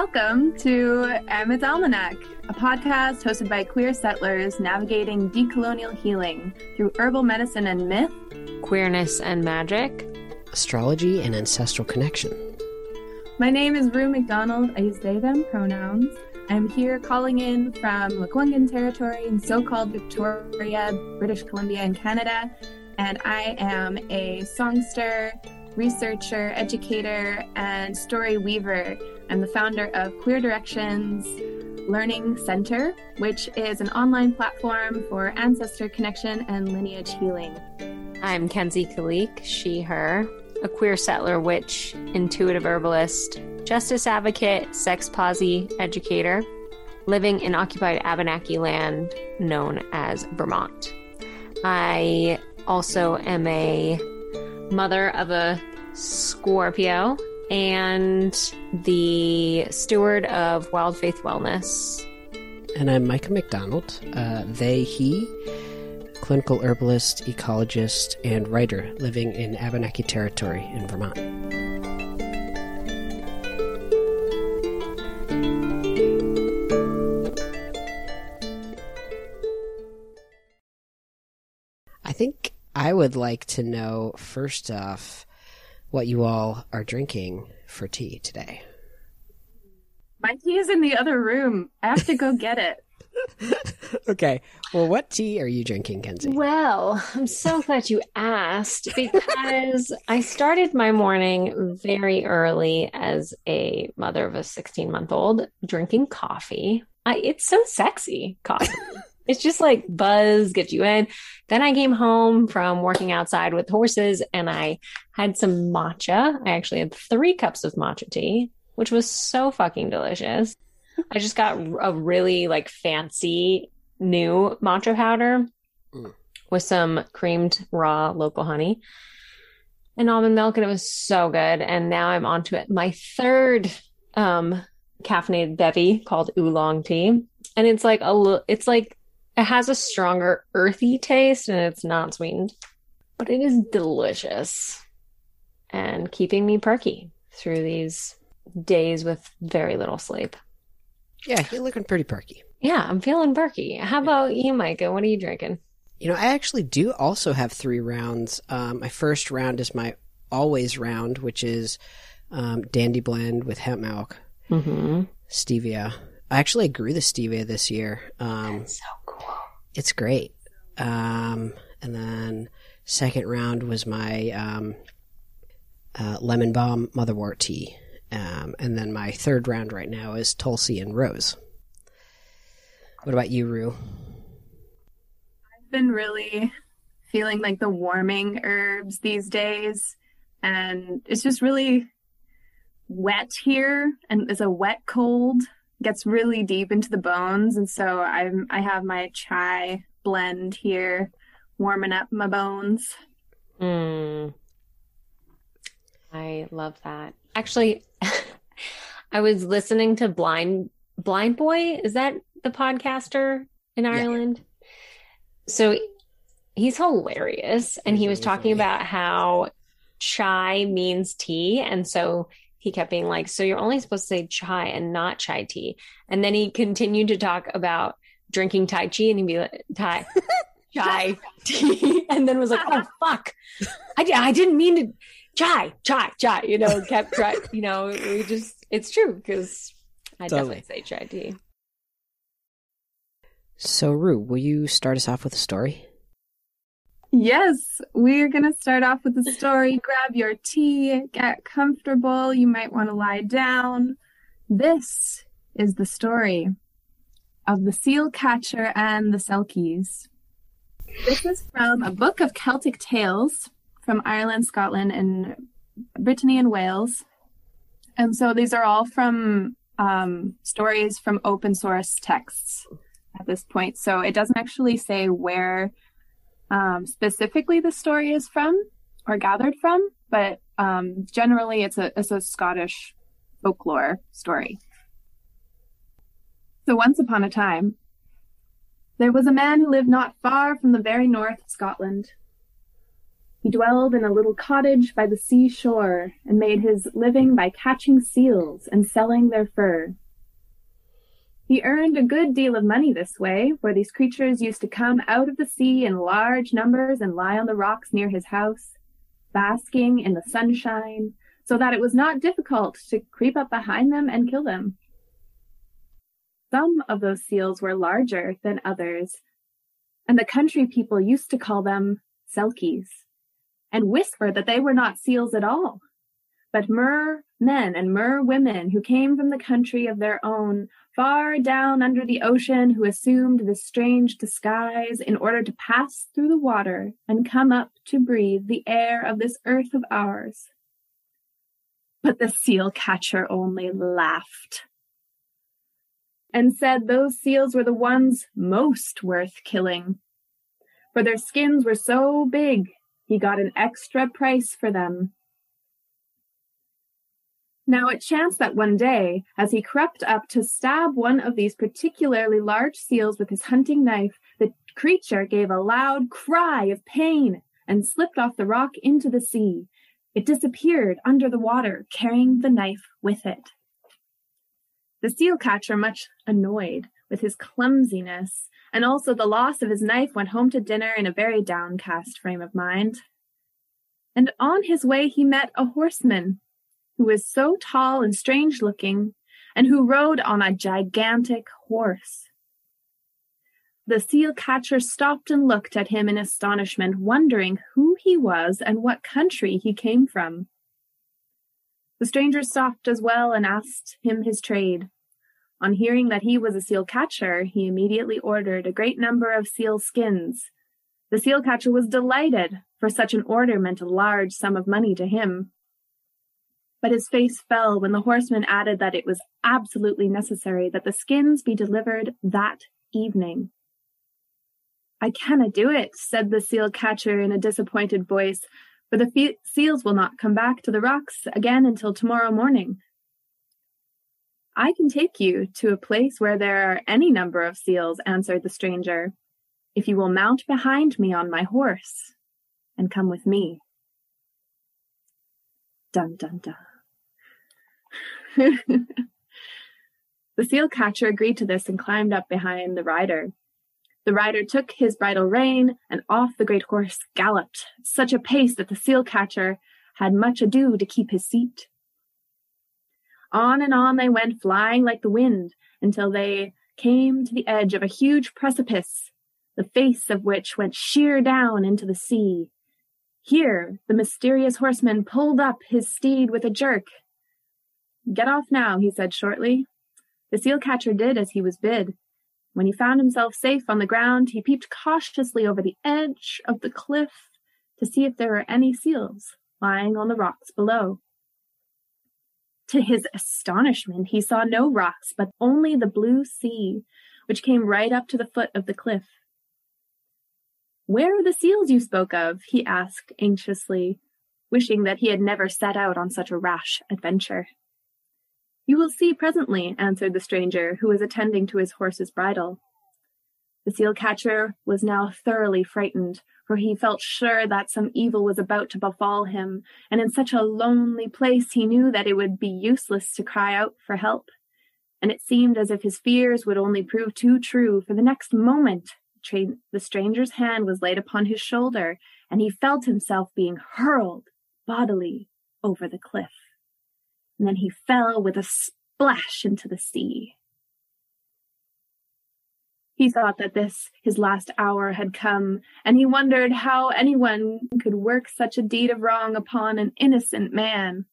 Welcome to Emma's Almanac, a podcast hosted by queer settlers navigating decolonial healing through herbal medicine and myth, queerness and magic, astrology and ancestral connection. My name is Rue McDonald. I use they, them pronouns. I'm here calling in from Lekwungen territory in so called Victoria, British Columbia, in Canada. And I am a songster, researcher, educator, and story weaver. I'm the founder of Queer Directions Learning Center, which is an online platform for ancestor connection and lineage healing. I'm Kenzie Kalik, she, her, a queer settler witch, intuitive herbalist, justice advocate, sex posse educator, living in occupied Abenaki land known as Vermont. I also am a mother of a Scorpio and the steward of Wild Faith Wellness. And I'm Mica McDonald, uh, they, he, clinical herbalist, ecologist, and writer living in Abenaki territory in Vermont. I think I would like to know first off what you all are drinking for tea today. My tea is in the other room. I have to go get it. okay. Well, what tea are you drinking, Kenzie? Well, I'm so glad you asked because I started my morning very early as a mother of a 16 month old drinking coffee. I, it's so sexy, coffee. It's just like buzz, get you in. Then I came home from working outside with horses and I had some matcha. I actually had three cups of matcha tea, which was so fucking delicious. I just got a really like fancy new matcha powder mm. with some creamed raw local honey and almond milk, and it was so good. And now I'm onto it. My third um caffeinated bevy called oolong tea, and it's like a little. It's like it has a stronger earthy taste, and it's not sweetened, but it is delicious and keeping me perky through these days with very little sleep. Yeah, you're looking pretty perky. Yeah, I'm feeling perky. How about you, Mica? What are you drinking? You know, I actually do also have three rounds. Um, my first round is my always round, which is um, Dandy Blend with hemp milk, mm-hmm. stevia. I actually grew the stevia this year. Um, That's so. It's great. Um, and then second round was my um, uh, lemon balm motherwort tea. Um, and then my third round right now is Tulsi and Rose. What about you, Rue? I've been really feeling like the warming herbs these days, and it's just really wet here, and it's a wet cold. Gets really deep into the bones, and so I'm I have my chai blend here, warming up my bones. Mm. I love that. Actually, I was listening to Blind Blind Boy. Is that the podcaster in Ireland? Yeah. So he's hilarious, and he was talking about how chai means tea, and so he kept being like, "So you're only supposed to say chai and not chai tea." And then he continued to talk about drinking tai chi, and he'd be like, "Tai." chai tea and then was like oh fuck I, I didn't mean to chai, chai, chai, you know, kept trying, you know, we just, it's true because I totally. definitely say chai tea. So, Rue, will you start us off with a story? Yes, we're going to start off with a story. Grab your tea, get comfortable. You might want to lie down. This is the story of the seal catcher and the selkies. This is from a book of Celtic tales from Ireland, Scotland, and Brittany and Wales. And so these are all from um, stories from open source texts at this point. So it doesn't actually say where um, specifically the story is from or gathered from, but um, generally it's a, it's a Scottish folklore story. So once upon a time, there was a man who lived not far from the very north of Scotland. He dwelled in a little cottage by the seashore and made his living by catching seals and selling their fur. He earned a good deal of money this way, for these creatures used to come out of the sea in large numbers and lie on the rocks near his house, basking in the sunshine, so that it was not difficult to creep up behind them and kill them. Some of those seals were larger than others, and the country people used to call them selkies, and whisper that they were not seals at all, but mer men and mer women who came from the country of their own, far down under the ocean, who assumed this strange disguise in order to pass through the water and come up to breathe the air of this earth of ours. But the seal catcher only laughed and said those seals were the ones most worth killing. For their skins were so big, he got an extra price for them. Now it chanced that one day, as he crept up to stab one of these particularly large seals with his hunting knife, the creature gave a loud cry of pain and slipped off the rock into the sea. It disappeared under the water, carrying the knife with it. The seal catcher, much annoyed with his clumsiness and also the loss of his knife, went home to dinner in a very downcast frame of mind. And on his way he met a horseman who was so tall and strange looking, and who rode on a gigantic horse. The seal catcher stopped and looked at him in astonishment, wondering who he was and what country he came from. The stranger stopped as well and asked him his trade. On hearing that he was a seal catcher, he immediately ordered a great number of seal skins. The seal catcher was delighted, for such an order meant a large sum of money to him but his face fell when the horseman added that it was absolutely necessary that the skins be delivered that evening. I cannot do it, said the seal catcher in a disappointed voice, for the fe- seals will not come back to the rocks again until tomorrow morning. I can take you to a place where there are any number of seals, answered the stranger, if you will mount behind me on my horse and come with me. Dun dun dun. the seal catcher agreed to this and climbed up behind the rider. The rider took his bridle rein, and off the great horse galloped such a pace that the seal catcher had much ado to keep his seat. On and on they went, flying like the wind, until they came to the edge of a huge precipice, the face of which went sheer down into the sea. Here the mysterious horseman pulled up his steed with a jerk, Get off now, he said shortly. The seal catcher did as he was bid. When he found himself safe on the ground, he peeped cautiously over the edge of the cliff to see if there were any seals lying on the rocks below. To his astonishment, he saw no rocks, but only the blue sea, which came right up to the foot of the cliff. Where are the seals you spoke of? he asked anxiously, wishing that he had never set out on such a rash adventure. You will see presently, answered the stranger, who was attending to his horse's bridle. The seal catcher was now thoroughly frightened, for he felt sure that some evil was about to befall him, and in such a lonely place he knew that it would be useless to cry out for help. And it seemed as if his fears would only prove too true, for the next moment the stranger's hand was laid upon his shoulder, and he felt himself being hurled bodily over the cliff and then he fell with a splash into the sea. He thought that this, his last hour, had come, and he wondered how anyone could work such a deed of wrong upon an innocent man.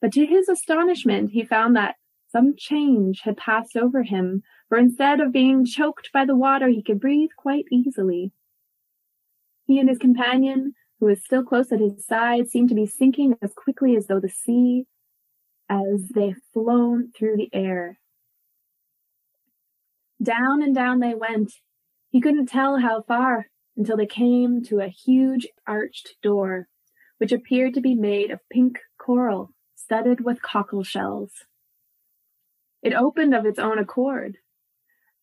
But to his astonishment, he found that some change had passed over him, for instead of being choked by the water, he could breathe quite easily. He and his companion, who was still close at his side, seemed to be sinking as quickly as though the sea as they flown through the air. Down and down they went. He couldn't tell how far until they came to a huge arched door, which appeared to be made of pink coral studded with cockle shells. It opened of its own accord,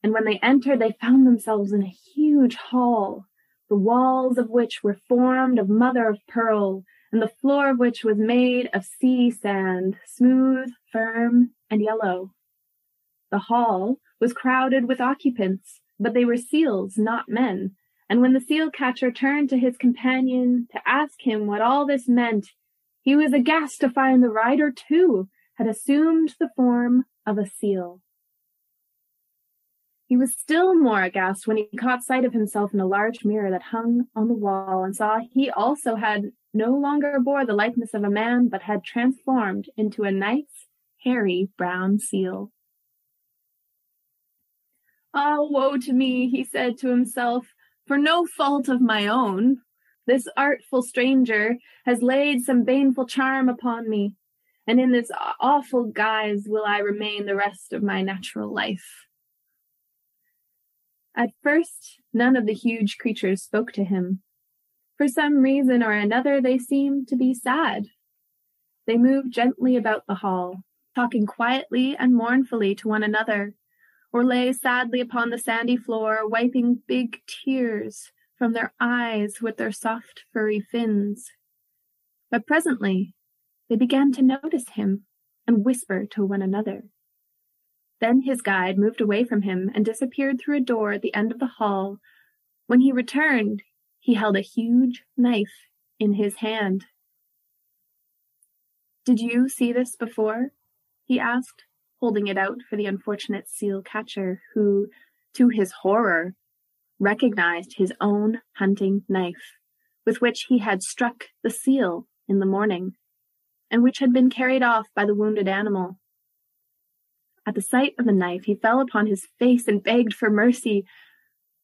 and when they entered, they found themselves in a huge hall the walls of which were formed of mother of pearl, and the floor of which was made of sea sand, smooth, firm, and yellow. The hall was crowded with occupants, but they were seals, not men, and when the seal catcher turned to his companion to ask him what all this meant, he was aghast to find the rider, too, had assumed the form of a seal. He was still more aghast when he caught sight of himself in a large mirror that hung on the wall and saw he also had no longer bore the likeness of a man, but had transformed into a nice, hairy brown seal. Ah, oh, woe to me, he said to himself, for no fault of my own. This artful stranger has laid some baneful charm upon me, and in this awful guise will I remain the rest of my natural life. At first, none of the huge creatures spoke to him. For some reason or another, they seemed to be sad. They moved gently about the hall, talking quietly and mournfully to one another, or lay sadly upon the sandy floor, wiping big tears from their eyes with their soft furry fins. But presently they began to notice him and whisper to one another. Then his guide moved away from him and disappeared through a door at the end of the hall. When he returned, he held a huge knife in his hand. Did you see this before? he asked, holding it out for the unfortunate seal catcher, who, to his horror, recognized his own hunting knife, with which he had struck the seal in the morning, and which had been carried off by the wounded animal. At the sight of the knife, he fell upon his face and begged for mercy,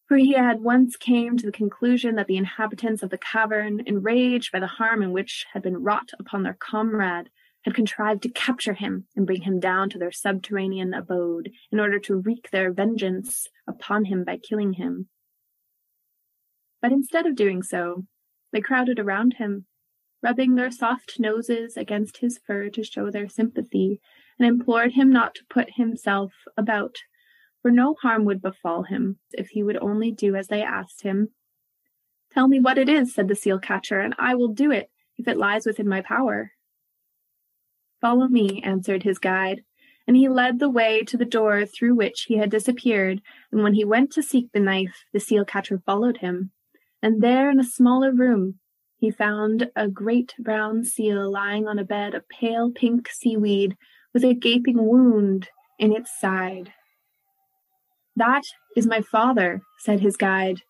for he had once came to the conclusion that the inhabitants of the cavern, enraged by the harm in which had been wrought upon their comrade, had contrived to capture him and bring him down to their subterranean abode in order to wreak their vengeance upon him by killing him. But instead of doing so, they crowded around him, rubbing their soft noses against his fur to show their sympathy, and implored him not to put himself about, for no harm would befall him if he would only do as they asked him. Tell me what it is, said the seal catcher, and I will do it if it lies within my power. Follow me, answered his guide, and he led the way to the door through which he had disappeared, and when he went to seek the knife, the seal catcher followed him and there in a smaller room he found a great brown seal lying on a bed of pale pink seaweed with a gaping wound in its side. That is my father, said his guide,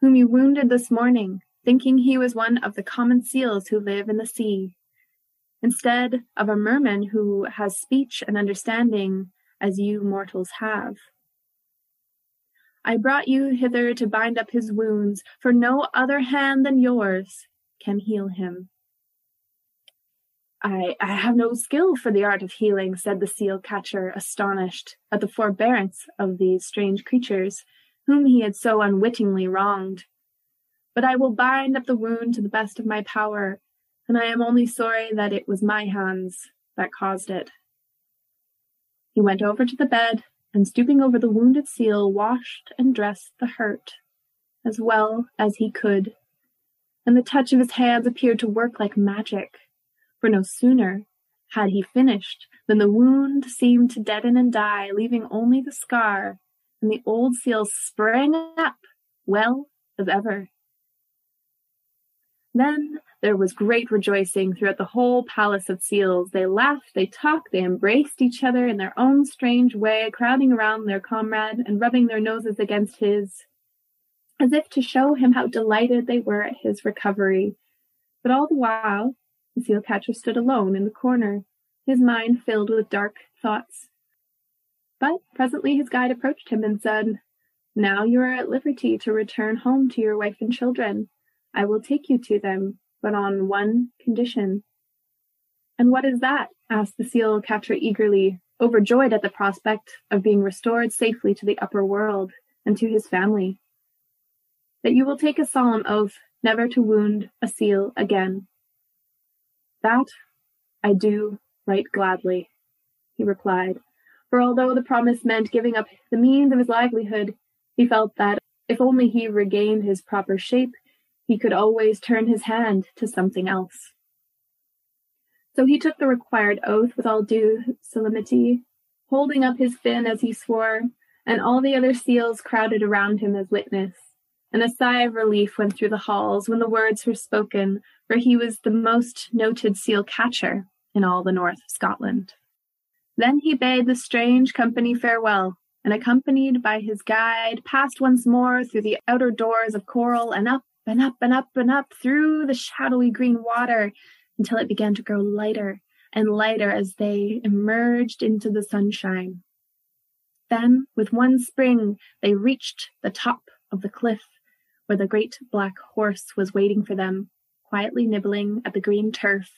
whom you wounded this morning, thinking he was one of the common seals who live in the sea, instead of a merman who has speech and understanding as you mortals have. I brought you hither to bind up his wounds, for no other hand than yours can heal him. I, I have no skill for the art of healing, said the seal catcher, astonished at the forbearance of these strange creatures, whom he had so unwittingly wronged. But I will bind up the wound to the best of my power, and I am only sorry that it was my hands that caused it. He went over to the bed and stooping over the wounded seal, washed and dressed the hurt as well as he could. And the touch of his hands appeared to work like magic, for no sooner had he finished than the wound seemed to deaden and die, leaving only the scar, and the old seal sprang up well as ever. Then there was great rejoicing throughout the whole palace of seals. They laughed, they talked, they embraced each other in their own strange way, crowding around their comrade and rubbing their noses against his, as if to show him how delighted they were at his recovery. But all the while, the seal catcher stood alone in the corner, his mind filled with dark thoughts. But presently his guide approached him and said, Now you are at liberty to return home to your wife and children. I will take you to them, but on one condition. And what is that? asked the seal catcher eagerly, overjoyed at the prospect of being restored safely to the upper world and to his family. That you will take a solemn oath never to wound a seal again. That I do right gladly, he replied, for although the promise meant giving up the means of his livelihood, he felt that if only he regained his proper shape, he could always turn his hand to something else. So he took the required oath with all due solemnity, holding up his fin as he swore, and all the other seals crowded around him as witness. And a sigh of relief went through the halls when the words were spoken, for he was the most noted seal catcher in all the north of Scotland. Then he bade the strange company farewell, and accompanied by his guide, passed once more through the outer doors of coral and up and up and up and up through the shadowy green water until it began to grow lighter and lighter as they emerged into the sunshine. Then, with one spring, they reached the top of the cliff where the great black horse was waiting for them, quietly nibbling at the green turf.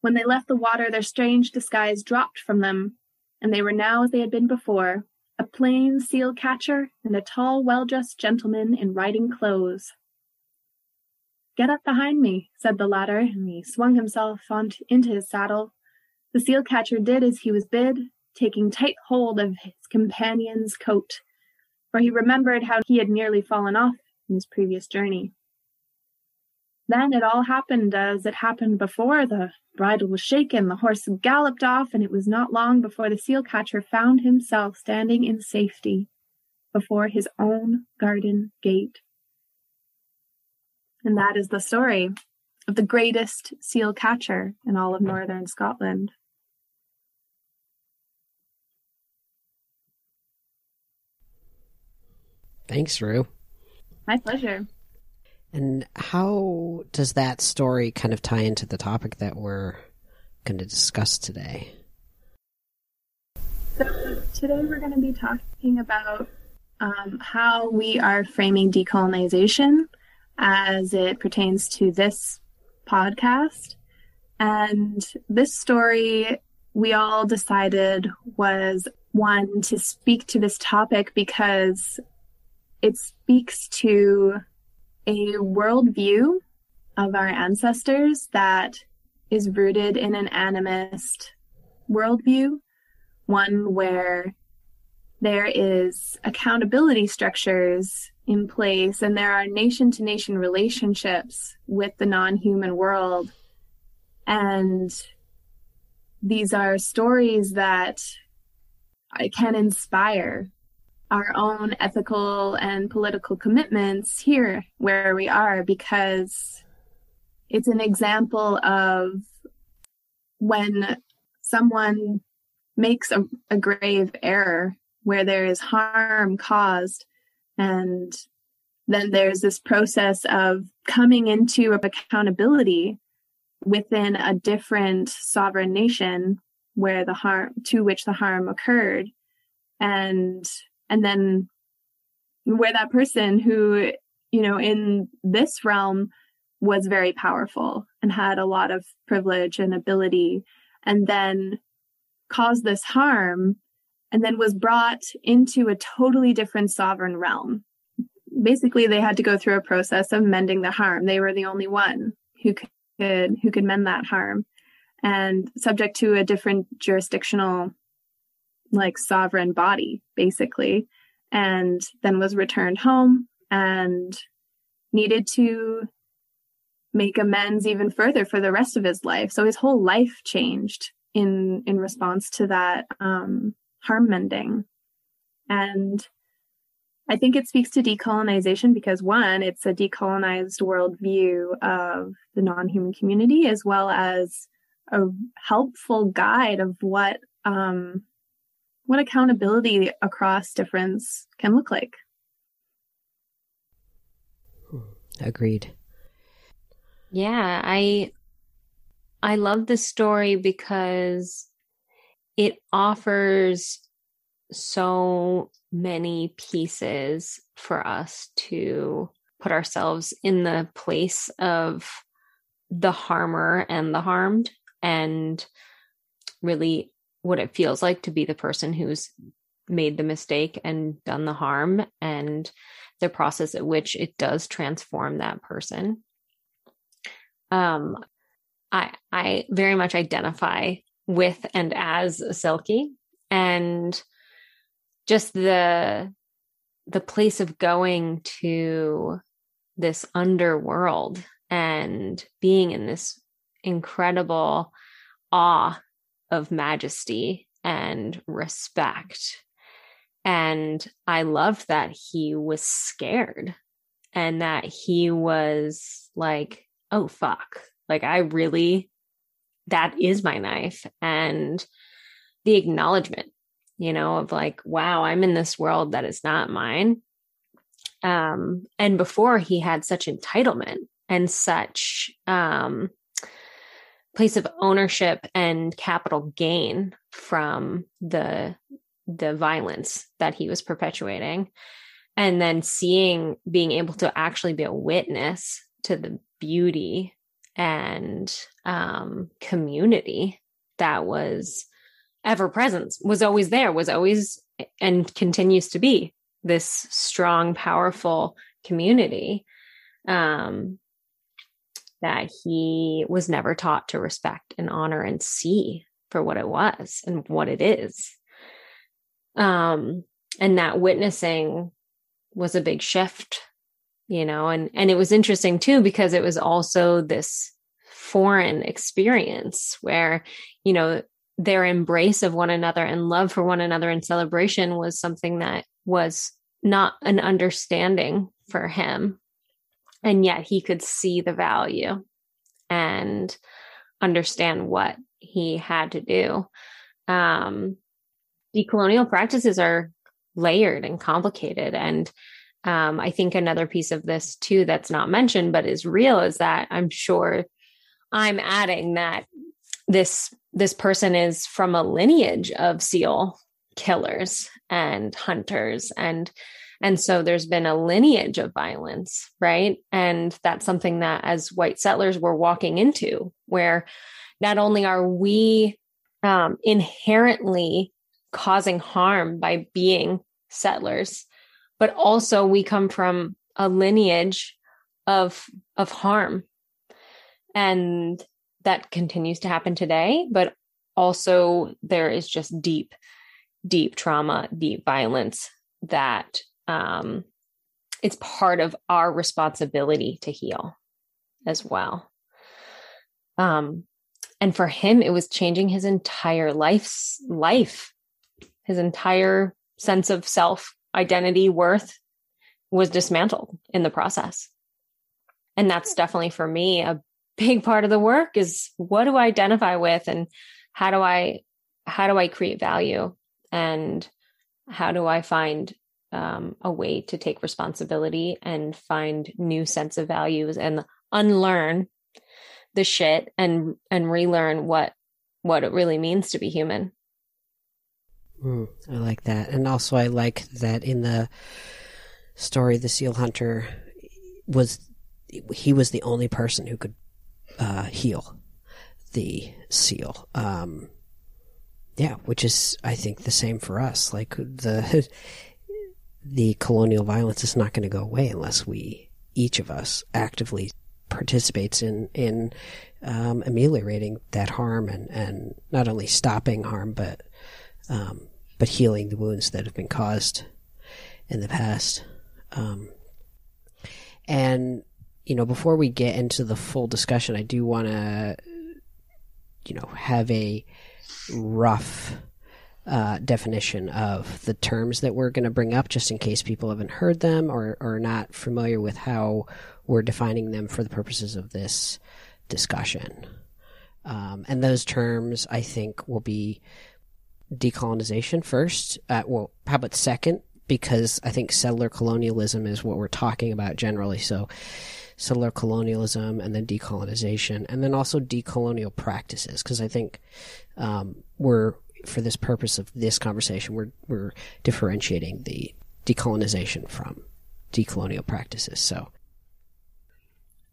When they left the water, their strange disguise dropped from them, and they were now as they had been before a plain seal catcher and a tall, well dressed gentleman in riding clothes. Get up behind me, said the latter, and he swung himself on t- into his saddle. The seal catcher did as he was bid, taking tight hold of his companion's coat, for he remembered how he had nearly fallen off in his previous journey. Then it all happened as it happened before. The bridle was shaken, the horse galloped off, and it was not long before the seal catcher found himself standing in safety before his own garden gate. And that is the story of the greatest seal catcher in all of northern Scotland. Thanks, Rue. My pleasure. And how does that story kind of tie into the topic that we're going to discuss today? So, today we're going to be talking about um, how we are framing decolonization as it pertains to this podcast. And this story, we all decided was one to speak to this topic because it speaks to a worldview of our ancestors that is rooted in an animist worldview, one where there is accountability structures in place and there are nation to nation relationships with the non human world. And these are stories that I can inspire our own ethical and political commitments here where we are because it's an example of when someone makes a, a grave error where there is harm caused and then there's this process of coming into accountability within a different sovereign nation where the harm to which the harm occurred. And and then where that person who you know in this realm was very powerful and had a lot of privilege and ability and then caused this harm and then was brought into a totally different sovereign realm. Basically, they had to go through a process of mending the harm. They were the only one who could who could mend that harm, and subject to a different jurisdictional, like sovereign body, basically, and then was returned home and needed to make amends even further for the rest of his life. So his whole life changed in in response to that um, harm mending. And I think it speaks to decolonization because one, it's a decolonized worldview of the non-human community, as well as a helpful guide of what um, what accountability across difference can look like. Agreed. Yeah, I I love this story because it offers so many pieces for us to put ourselves in the place of the harmer and the harmed and really what it feels like to be the person who's made the mistake and done the harm and the process at which it does transform that person. Um i i very much identify with and as a and just the the place of going to this underworld and being in this incredible awe of majesty and respect. And I loved that he was scared and that he was like, oh, fuck. Like, I really, that is my knife. And the acknowledgement, you know, of like, wow, I'm in this world that is not mine. Um, and before he had such entitlement and such um, place of ownership and capital gain from the the violence that he was perpetuating. And then seeing being able to actually be a witness to the beauty and um, community that was ever present was always there was always and continues to be this strong powerful community. Um, that he was never taught to respect and honor and see for what it was and what it is. Um, and that witnessing was a big shift, you know, and, and it was interesting too, because it was also this foreign experience where, you know, their embrace of one another and love for one another and celebration was something that was not an understanding for him and yet he could see the value and understand what he had to do. Um, decolonial practices are layered and complicated. And um, I think another piece of this too that's not mentioned but is real is that I'm sure I'm adding that this this person is from a lineage of seal killers and hunters and and so there's been a lineage of violence, right? And that's something that as white settlers we're walking into, where not only are we um, inherently causing harm by being settlers, but also we come from a lineage of of harm. And that continues to happen today, but also there is just deep, deep trauma, deep violence that um, it's part of our responsibility to heal as well. Um, and for him, it was changing his entire life's life, his entire sense of self, identity, worth was dismantled in the process. And that's definitely for me a big part of the work is what do I identify with and how do I how do I create value and how do I find um, a way to take responsibility and find new sense of values and unlearn the shit and and relearn what what it really means to be human. Mm, I like that, and also I like that in the story, the seal hunter was he was the only person who could uh, heal the seal. Um, yeah, which is I think the same for us. Like the the colonial violence is not going to go away unless we, each of us, actively participates in in um, ameliorating that harm and and not only stopping harm but um, but healing the wounds that have been caused in the past. Um, and you know, before we get into the full discussion, I do want to you know have a rough uh, definition of the terms that we're going to bring up, just in case people haven't heard them or are not familiar with how we're defining them for the purposes of this discussion. Um, and those terms, I think, will be decolonization first. Uh, well, how about second? Because I think settler colonialism is what we're talking about generally. So, settler colonialism and then decolonization, and then also decolonial practices. Because I think um, we're for this purpose of this conversation, we're we're differentiating the decolonization from decolonial practices. So,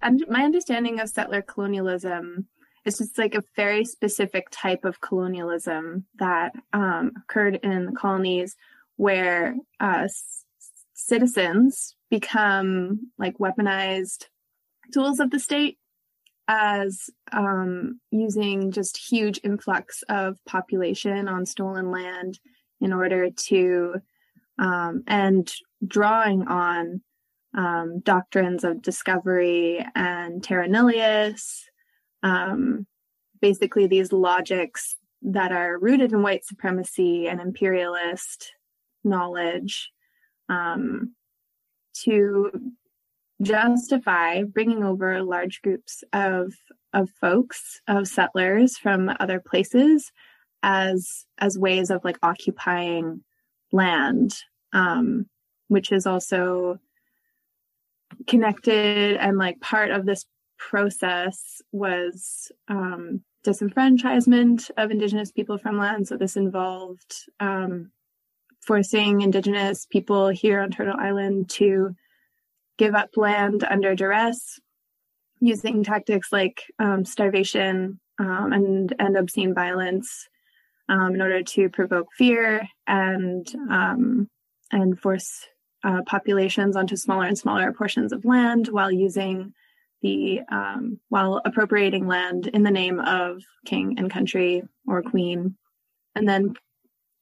and my understanding of settler colonialism is just like a very specific type of colonialism that um, occurred in the colonies, where uh, citizens become like weaponized tools of the state as um, using just huge influx of population on stolen land in order to um, and drawing on um, doctrines of discovery and terra nullius. Um, basically, these logics that are rooted in white supremacy and imperialist knowledge um, to justify bringing over large groups of of folks of settlers from other places as as ways of like occupying land um, which is also connected and like part of this process was um, disenfranchisement of indigenous people from land. So this involved um, forcing indigenous people here on turtle island to give up land under duress using tactics like um, starvation um, and, and obscene violence um, in order to provoke fear and um, and force uh, populations onto smaller and smaller portions of land while using the um, while appropriating land in the name of king and country or queen, and then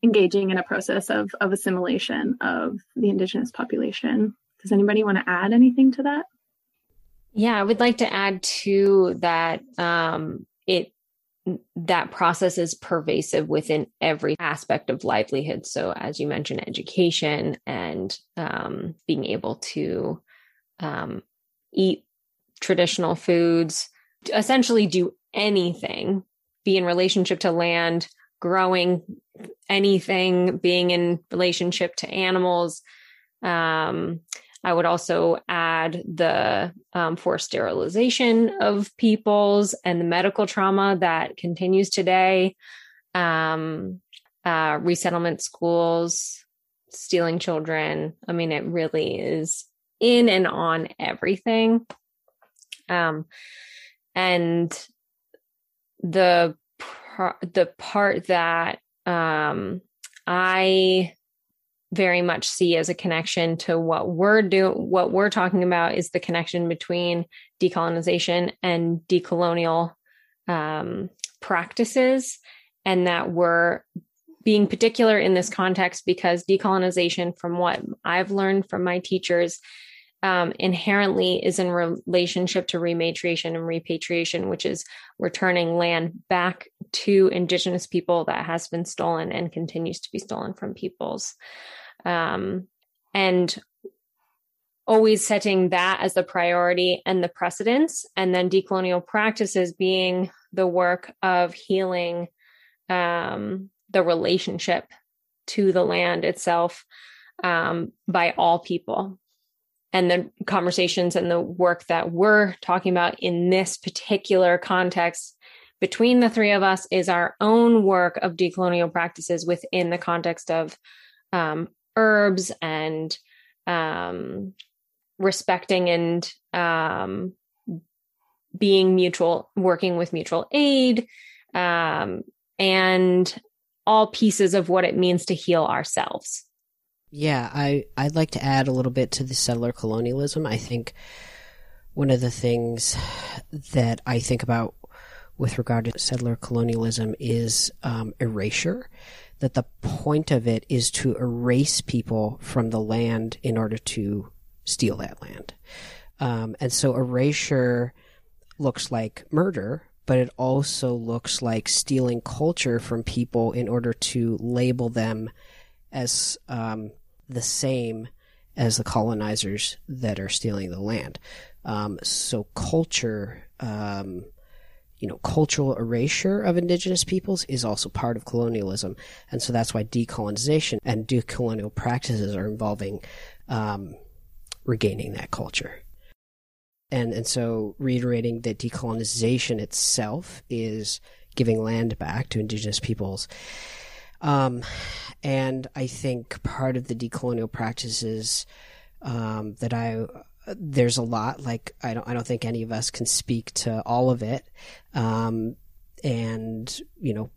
engaging in a process of of assimilation of the indigenous population. Does anybody want to add anything to that? Yeah, I would like to add to that. Um, it that process is pervasive within every aspect of livelihood. So, as you mentioned, education and um, being able to um, eat traditional foods, essentially do anything, be in relationship to land, growing anything, being in relationship to animals. Um, I would also add the um, forced sterilization of peoples and the medical trauma that continues today, um, uh, resettlement schools, stealing children. I mean, it really is in and on everything. Um, and the the part that um, I very much see as a connection to what we're doing what we're talking about is the connection between decolonization and decolonial um, practices and that we're being particular in this context because decolonization from what i've learned from my teachers um, inherently is in relationship to rematriation and repatriation, which is returning land back to indigenous people that has been stolen and continues to be stolen from peoples um, and always setting that as the priority and the precedence and then decolonial practices being the work of healing um, the relationship to the land itself um, by all people. And the conversations and the work that we're talking about in this particular context between the three of us is our own work of decolonial practices within the context of um, herbs and um, respecting and um, being mutual, working with mutual aid, um, and all pieces of what it means to heal ourselves. Yeah, I, I'd like to add a little bit to the settler colonialism. I think one of the things that I think about with regard to settler colonialism is um, erasure that the point of it is to erase people from the land in order to steal that land. Um, and so erasure looks like murder, but it also looks like stealing culture from people in order to label them as um, the same as the colonizers that are stealing the land. Um, so culture um, you know, cultural erasure of indigenous peoples is also part of colonialism. And so that's why decolonization and decolonial practices are involving um, regaining that culture. And, and so reiterating that decolonization itself is giving land back to indigenous peoples. Um, and I think part of the decolonial practices um, that I there's a lot. Like I don't I don't think any of us can speak to all of it. Um, and you know,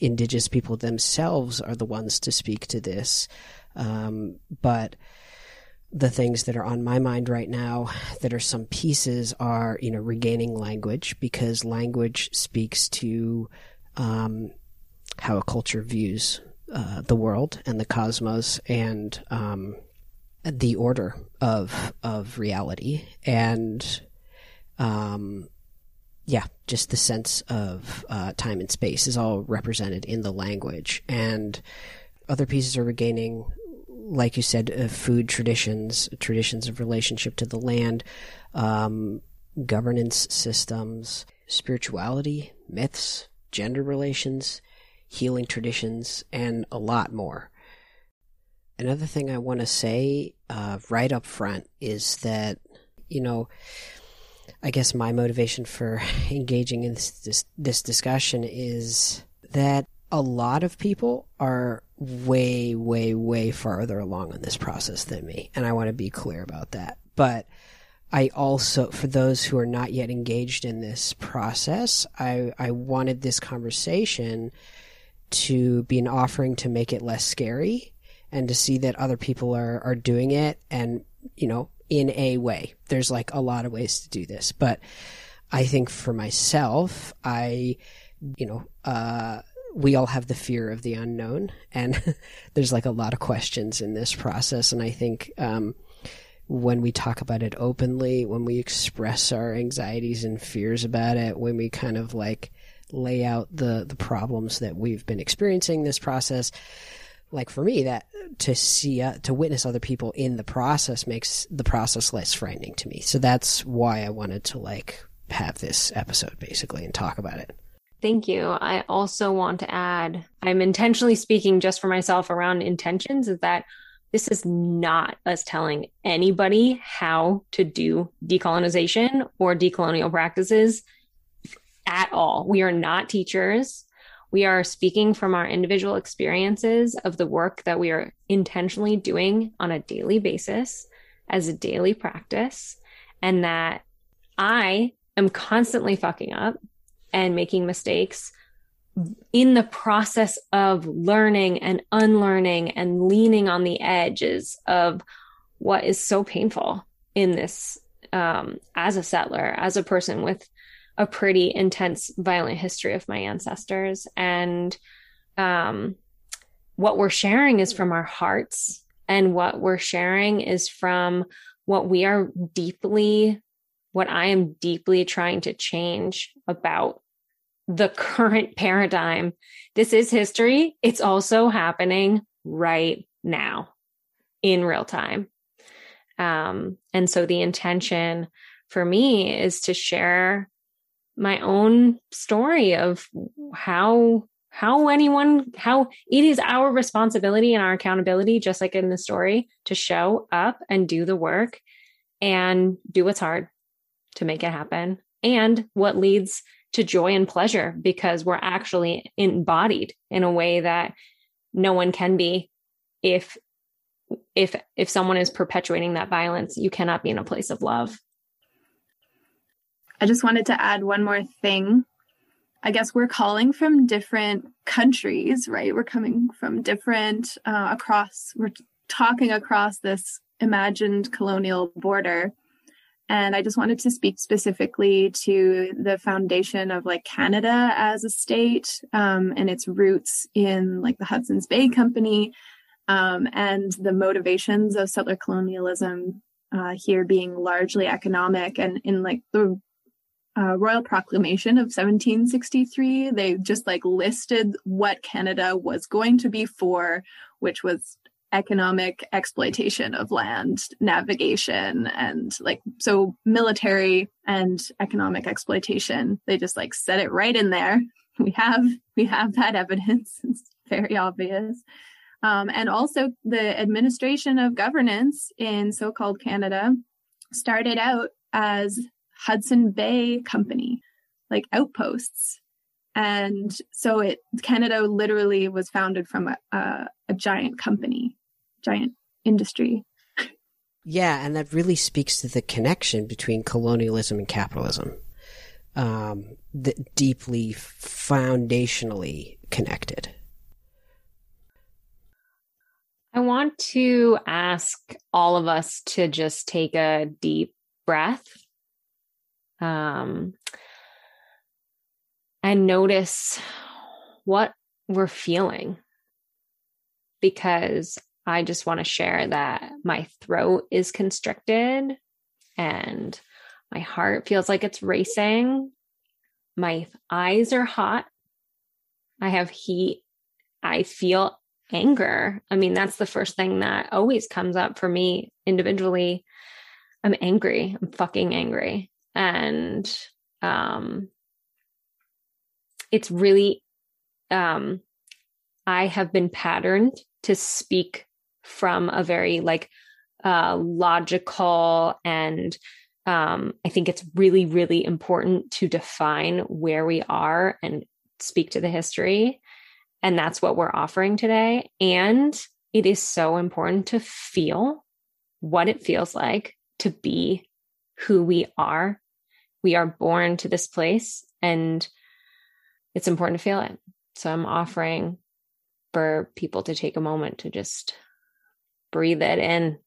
indigenous people themselves are the ones to speak to this. Um, but the things that are on my mind right now that are some pieces are you know regaining language because language speaks to um, how a culture views uh, the world and the cosmos and um, the order of of reality. And um yeah just the sense of uh, time and space is all represented in the language. And other pieces are regaining like you said uh, food traditions traditions of relationship to the land um, governance systems spirituality myths gender relations healing traditions and a lot more Another thing I want to say uh, right up front is that, you know, I guess my motivation for engaging in this, this, this discussion is that a lot of people are way, way, way farther along in this process than me. And I want to be clear about that. But I also, for those who are not yet engaged in this process, I, I wanted this conversation to be an offering to make it less scary and to see that other people are, are doing it and, you know, in a way. There's like a lot of ways to do this, but I think for myself, I, you know, uh, we all have the fear of the unknown and there's like a lot of questions in this process. And I think, um, when we talk about it openly, when we express our anxieties and fears about it, when we kind of like lay out the, the problems that we've been experiencing this process, like for me that to see uh, to witness other people in the process makes the process less frightening to me. So that's why i wanted to like have this episode basically and talk about it. Thank you. I also want to add i'm intentionally speaking just for myself around intentions is that this is not us telling anybody how to do decolonization or decolonial practices at all. We are not teachers we are speaking from our individual experiences of the work that we are intentionally doing on a daily basis as a daily practice, and that I am constantly fucking up and making mistakes in the process of learning and unlearning and leaning on the edges of what is so painful in this um, as a settler, as a person with a pretty intense violent history of my ancestors. And um, what we're sharing is from our hearts. And what we're sharing is from what we are deeply what i am deeply trying to change about the current paradigm. This is history. It's also happening right now in real time. Um, and so the intention for me is to share my own story of how how anyone how it is our responsibility and our accountability just like in the story to show up and do the work and do what's hard to make it happen and what leads to joy and pleasure because we're actually embodied in a way that no one can be if if if someone is perpetuating that violence. You cannot be in a place of love I just wanted to add one more thing. I guess we're calling from different countries, right? We're coming from different uh, across, we're talking across this imagined colonial border. And I just wanted to speak specifically to the foundation of like Canada as a state um, and its roots in like the Hudson's Bay Company um, and the motivations of settler colonialism uh, here being largely economic and in like the uh, Royal Proclamation of 1763, they just like listed what Canada was going to be for, which was economic exploitation of land, navigation, and like so military and economic exploitation. They just like set it right in there. We have we have that evidence. It's very obvious. Um, and also the administration of governance in so-called Canada started out as Hudson Bay Company, like outposts. And so it Canada literally was founded from a, a, a giant company, giant industry. Yeah, and that really speaks to the connection between colonialism and capitalism. Um, deeply foundationally connected. I want to ask all of us to just take a deep breath um, and notice what we're feeling. Because I just want to share that my throat is constricted and my heart feels like it's racing. My eyes are hot. I have heat. I feel anger. I mean, that's the first thing that always comes up for me individually. I'm angry. I'm fucking angry. And um it's really um I have been patterned to speak from a very like uh logical and um I think it's really really important to define where we are and speak to the history and that's what we're offering today. And it is so important to feel what it feels like to be who we are. We are born to this place and it's important to feel it. So I'm offering for people to take a moment to just breathe it in.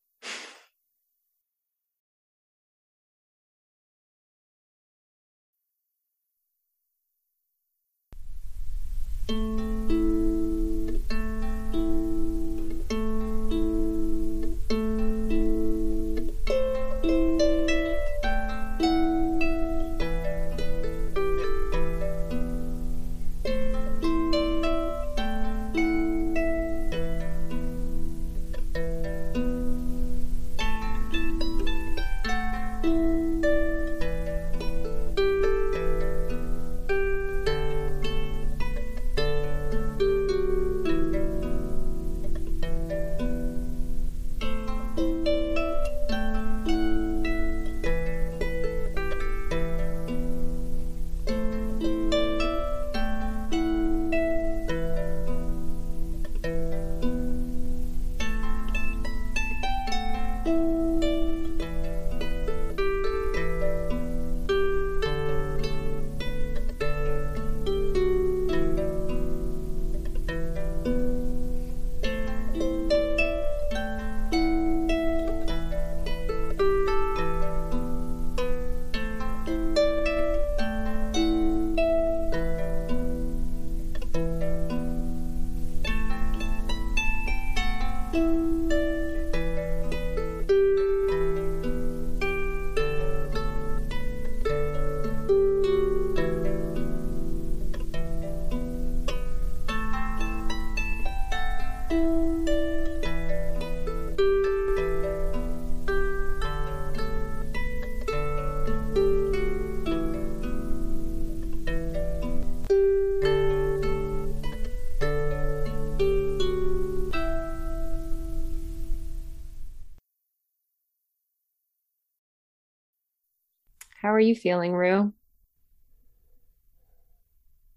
Are you feeling, Rue?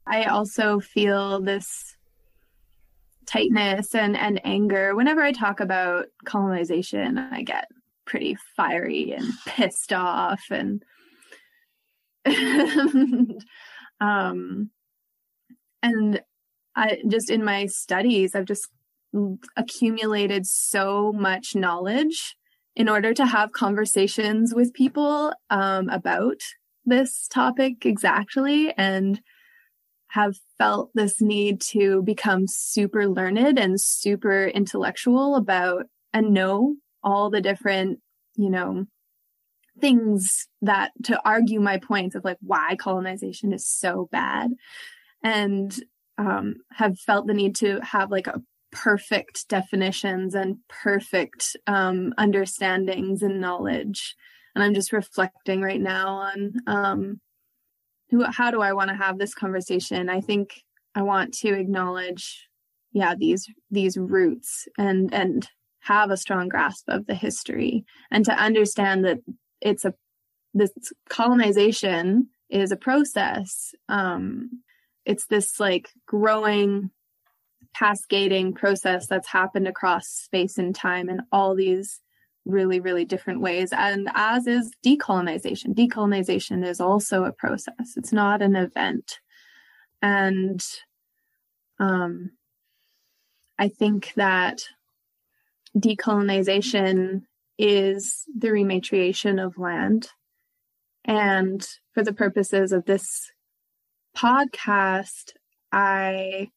I also feel this tightness and, and anger. Whenever I talk about colonization, I get pretty fiery and pissed off and, um and I just in my studies I've just accumulated so much knowledge in order to have conversations with people um, about this topic exactly and have felt this need to become super learned and super intellectual about and know all the different, you know, things that to argue my points of like why colonization is so bad. And um, have felt the need to have like a perfect definitions and perfect um, understandings and knowledge. And I'm just reflecting right now on um, who, how do I want to have this conversation? I think I want to acknowledge, yeah, these these roots and and have a strong grasp of the history and to understand that it's a this colonization is a process. Um, it's this like growing cascading process that's happened across space and time in all these really, really different ways. And as is decolonization. Decolonization is also a process, it's not an event. And um, I think that decolonization is the rematriation of land. And for the purposes of this podcast, I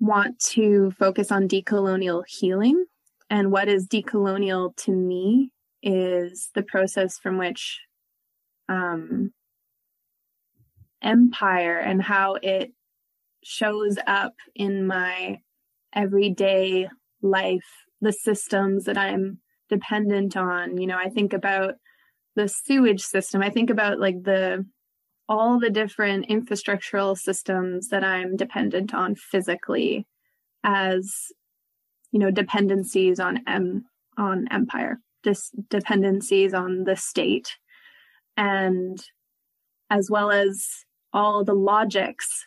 want to focus on decolonial healing And what is decolonial to me is the process from which um, empire and how it shows up in my everyday life, the systems that I'm dependent on. You know, I think about the sewage system. I think about like the all the different infrastructural systems that I'm dependent on physically as you know dependencies on em on empire dis- dependencies on the state and as well as all the logics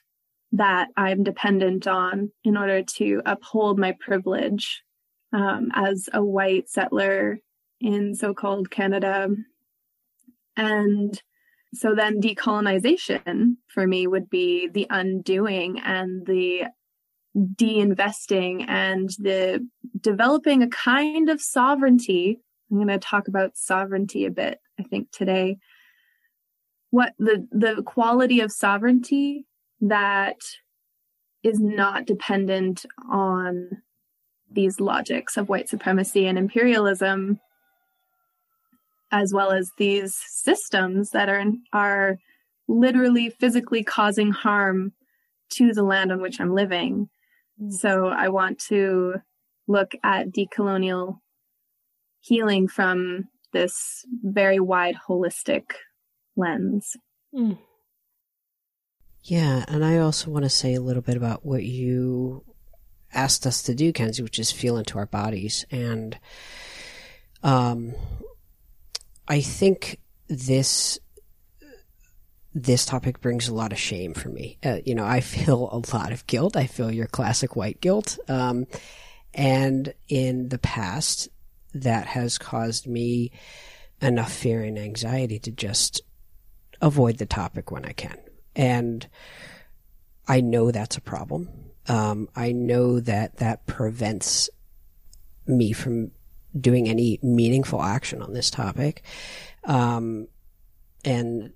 that I'm dependent on in order to uphold my privilege um, as a white settler in so called Canada. And so then decolonization for me would be the undoing and the de-investing and the developing a kind of sovereignty. I'm going to talk about sovereignty a bit, I think, today. What the, the quality of sovereignty that is not dependent on these logics of white supremacy and imperialism as well as these systems that are are literally physically causing harm to the land on which I'm living. Mm. So I want to look at decolonial healing from this very wide holistic lens. Mm. Yeah, and I also want to say a little bit about what you asked us to do, Kenzie, which is feel into our bodies. And um, I think this this topic brings a lot of shame for me. Uh, you know, I feel a lot of guilt. I feel your classic white guilt. Um, and in the past, that has caused me enough fear and anxiety to just avoid the topic when I can. And I know that's a problem. Um, I know that that prevents me from doing any meaningful action on this topic. Um, and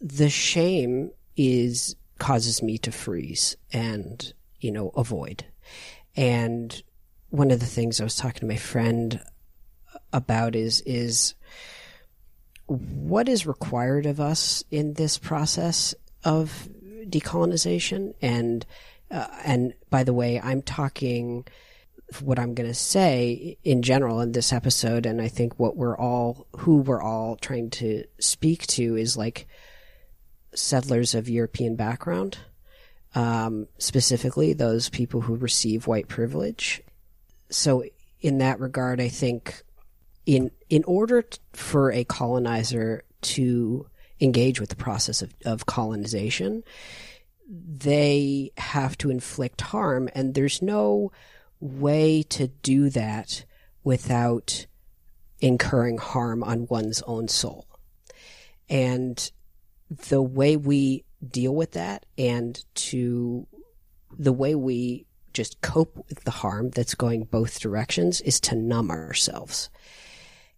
the shame is causes me to freeze and, you know, avoid. And one of the things I was talking to my friend about is, is what is required of us in this process of decolonization and uh, and by the way i'm talking what i'm going to say in general in this episode and i think what we're all who we're all trying to speak to is like settlers of european background um, specifically those people who receive white privilege. So in that regard i think in in order t- for a colonizer to engage with the process of, of colonization, they have to inflict harm, and there's no way to do that without incurring harm on one's own soul. And the way we deal with that and to the way we just cope with the harm that's going both directions is to numb ourselves.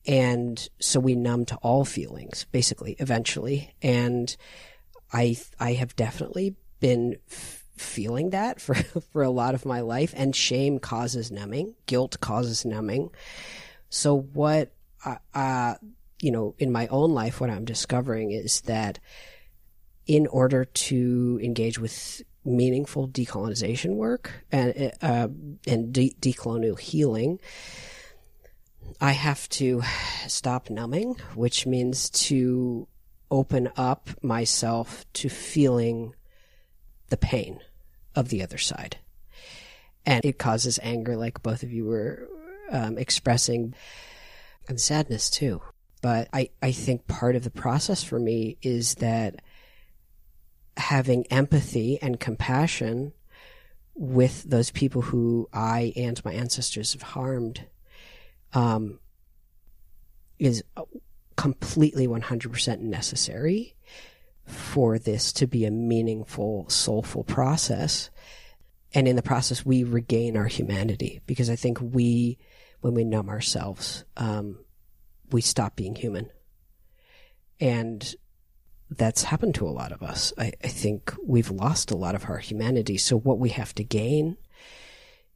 And so we numb to all feelings, basically, eventually. And I, I have definitely been feeling that for, for a lot of my life. And shame causes numbing, guilt causes numbing. So what, uh, you know, in my own life, what I'm discovering is that in order to engage with meaningful decolonization work and uh, and de- decolonial healing, I have to stop numbing, which means to open up myself to feeling the pain of the other side. And it causes anger, like both of you were um, expressing, and sadness too. But I, I think part of the process for me is that having empathy and compassion with those people who I and my ancestors have harmed um, is completely 100% necessary for this to be a meaningful, soulful process. And in the process, we regain our humanity because I think we, when we numb ourselves, um, we stop being human. And that's happened to a lot of us. I, I think we've lost a lot of our humanity. So what we have to gain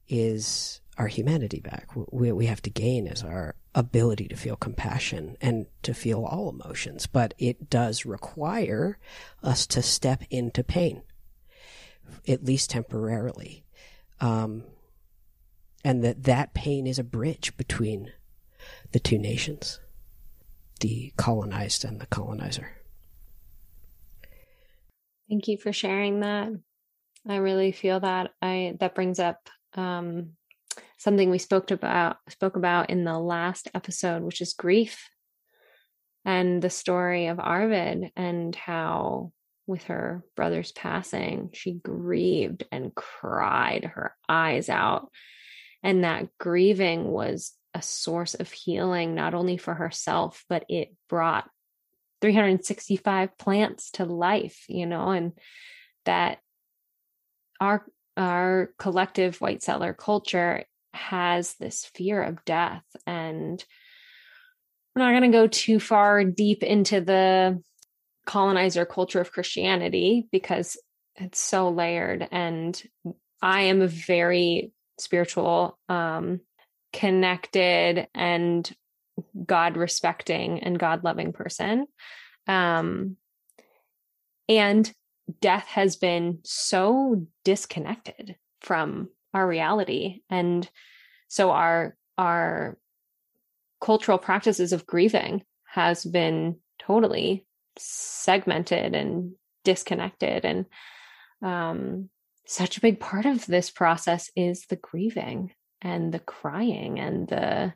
is our humanity back. We, we have to gain is our ability to feel compassion and to feel all emotions. But it does require us to step into pain, at least temporarily. Um, and that that pain is a bridge between the two nations, the colonized and the colonizer. Thank you for sharing that. I really feel that I that brings up um, something we spoke about spoke about in the last episode, which is grief and the story of Arvid and how with her brother's passing, she grieved and cried her eyes out. And that grieving was a source of healing, not only for herself, but it brought 365 plants to life, you know, and that our our collective white settler culture has this fear of death and we're not going to go too far deep into the colonizer culture of Christianity because it's so layered and I am a very spiritual um connected and God respecting and God loving person. Um, and death has been so disconnected from our reality. And so our, our cultural practices of grieving has been totally segmented and disconnected. And um, such a big part of this process is the grieving and the crying and the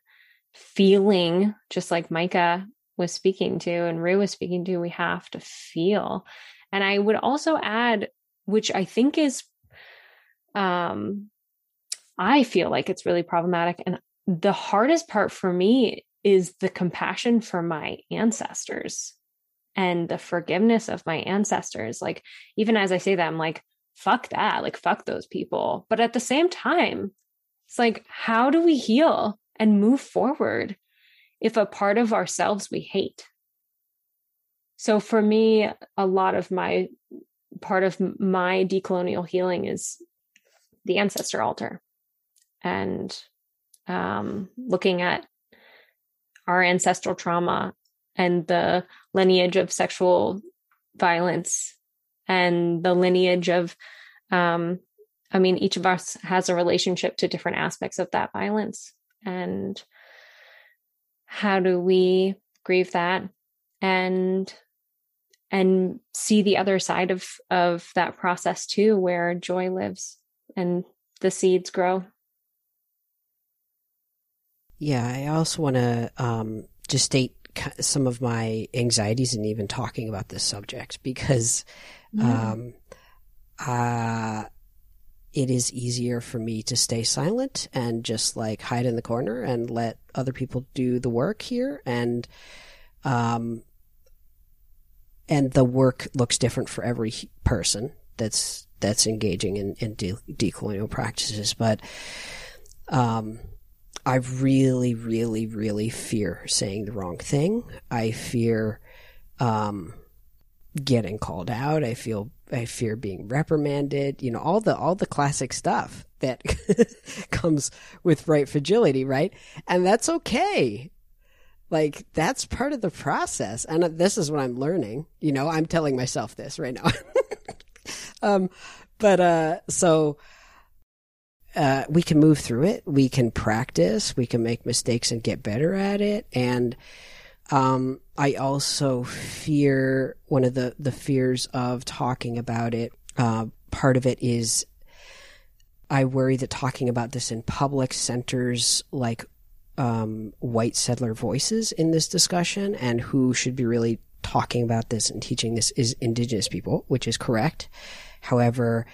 feeling, just like Mica was speaking to and Rue was speaking to, we have to feel. And I would also add, which I think is, um, I feel like it's really problematic. And the hardest part for me is the compassion for my ancestors and the forgiveness of my ancestors. Like, even as I say that, I'm like, fuck that, like, fuck those people. But at the same time, it's like, how do we heal and move forward if a part of ourselves we hate? So for me, a lot of my part of my decolonial healing is the ancestor altar and um, looking at our ancestral trauma and the lineage of sexual violence and the lineage of um, I mean, each of us has a relationship to different aspects of that violence. And how do we grieve that and and see the other side of of that process too where joy lives and the seeds grow yeah i also want to um, just state some of my anxieties in even talking about this subject because yeah. um, uh, it is easier for me to stay silent and just like hide in the corner and let other people do the work here and um and the work looks different for every person that's that's engaging in, in de- decolonial practices but um I really really really fear saying the wrong thing I fear um getting called out I feel I fear being reprimanded, you know, all the all the classic stuff that comes with right fragility, right? And that's okay. Like that's part of the process. And this is what I'm learning. You know, I'm telling myself this right now. um but uh so uh, we can move through it. We can practice. We can make mistakes and get better at it. And um, I also fear one of the, the fears of talking about it. Uh, part of it is I worry that talking about this in public centers like um, white settler voices in this discussion, and who should be really talking about this and teaching this is indigenous people, which is correct. However,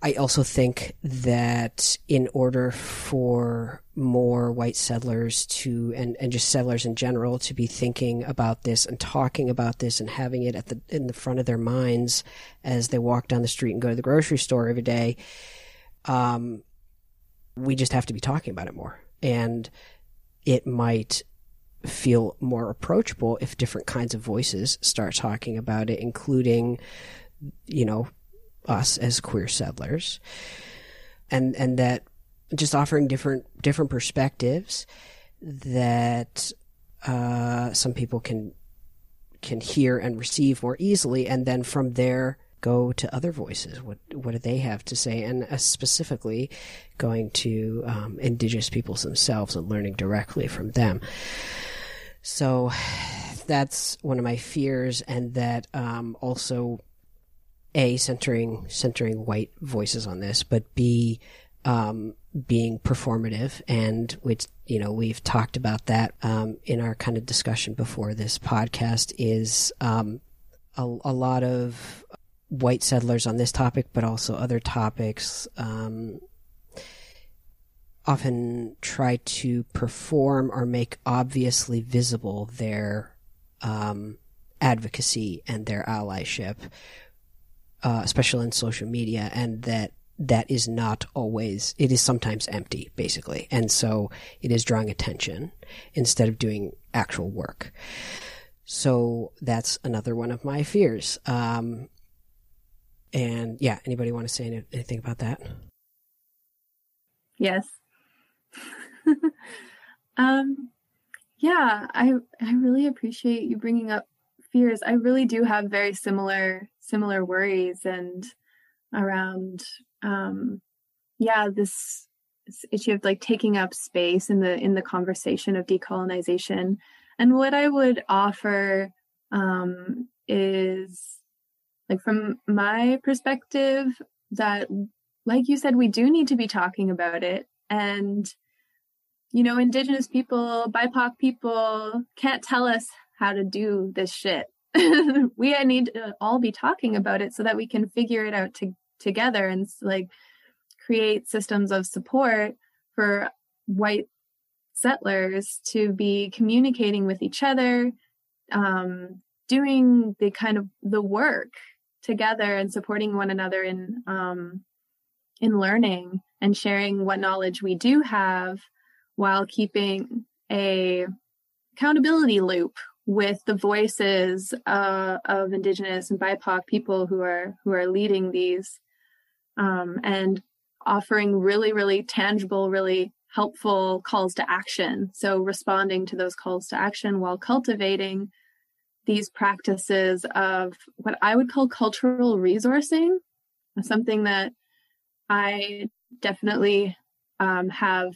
I also think that in order for more white settlers to, and, and just settlers in general, to be thinking about this and talking about this and having it at the, in the front of their minds as they walk down the street and go to the grocery store every day, um, we just have to be talking about it more. And it might feel more approachable if different kinds of voices start talking about it, including, you know, us as queer settlers, and and that just offering different different perspectives that uh, some people can can hear and receive more easily, and then from there go to other voices. What what do they have to say? And uh, specifically, going to um, indigenous peoples themselves and learning directly from them. So that's one of my fears, and that um, also a centering centering white voices on this, but b um, being performative, and which you know we've talked about that um, in our kind of discussion before this podcast is um, a, a, lot of white settlers on this topic, but also other topics. Um, often try to perform or make obviously visible their um, advocacy and their allyship, uh, especially in social media, and that that is not always, it is sometimes empty, basically. And so it is drawing attention instead of doing actual work. So that's another one of my fears. Um, and yeah, anybody want to say anything about that? Yes. um, yeah, I I really appreciate you bringing up fears. I really do have very similar similar worries and around um yeah this, this issue of like taking up space in the in the conversation of decolonization. And what i would offer um is like from my perspective that like you said we do need to be talking about it. And you know indigenous people bipoc people can't tell us how to do this shit we need to all be talking about it so that we can figure it out to, together and like create systems of support for white settlers to be communicating with each other um, doing the kind of the work together and supporting one another in um, in learning and sharing what knowledge we do have while keeping a accountability loop with the voices uh, of indigenous and bipoc people who are who are leading these um, and offering really really tangible really helpful calls to action. So responding to those calls to action while cultivating these practices of what i would call cultural resourcing something that i definitely um, have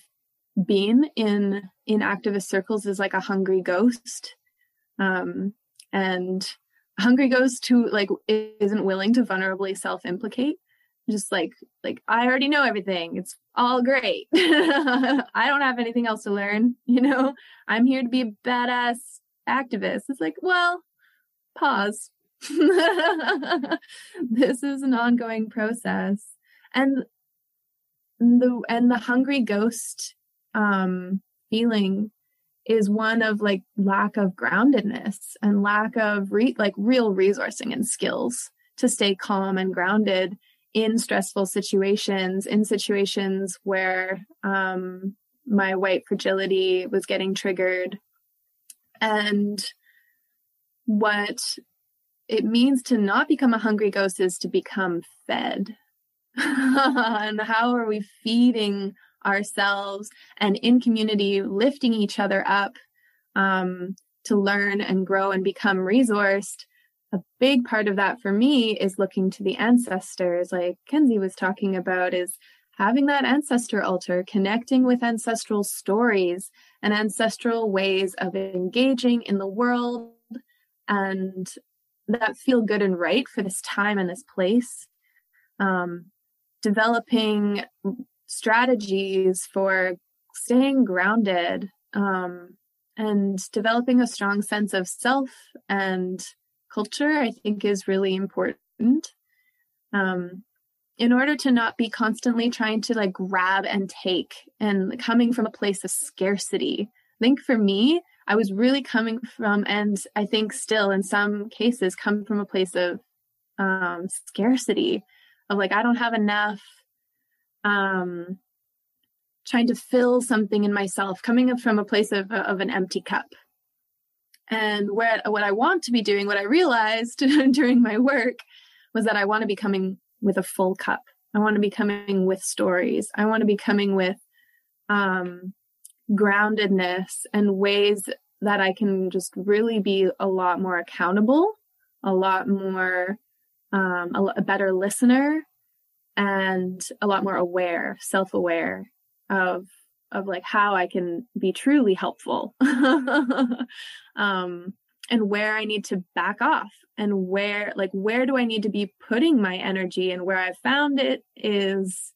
been in in activist circles is like a hungry ghost um, and hungry ghost to like isn't willing to vulnerably self-implicate. Just like like i already know everything. It's all great. I don't have anything else to learn you know? I'm here to be a badass activist. It's like well pause. This is an ongoing process. And the and the hungry ghost um feeling is one of like lack of groundedness and lack of re- like real resourcing and skills to stay calm and grounded in stressful situations in situations where um, my white fragility was getting triggered. And what it means to not become a hungry ghost is to become fed. And how are we feeding ourselves and in community, lifting each other up um, to learn and grow and become resourced. A big part of that for me is looking to the ancestors, like Kenzie was talking about, is having that ancestor altar, connecting with ancestral stories and ancestral ways of engaging in the world and that feel good and right for this time and this place. Um, developing strategies for staying grounded um, and developing a strong sense of self and culture, I think is really important. Um, in order to not be constantly trying to like grab and take and coming from a place of scarcity. I think for me, I was really coming from, and I think still in some cases, come from a place of um, scarcity of like, I don't have enough um, trying to fill something in myself, coming up from a place of, of an empty cup. And where what I want to be doing, what I realized during my work, was that I want to be coming with a full cup I want to be coming with stories. I want to be coming with um, groundedness and ways that I can just really be a lot more accountable, a lot more, um, a, a better listener, and a lot more aware, self aware of of like how I can be truly helpful. um, and where I need to back off and where like where do I need to be putting my energy and where I've found it is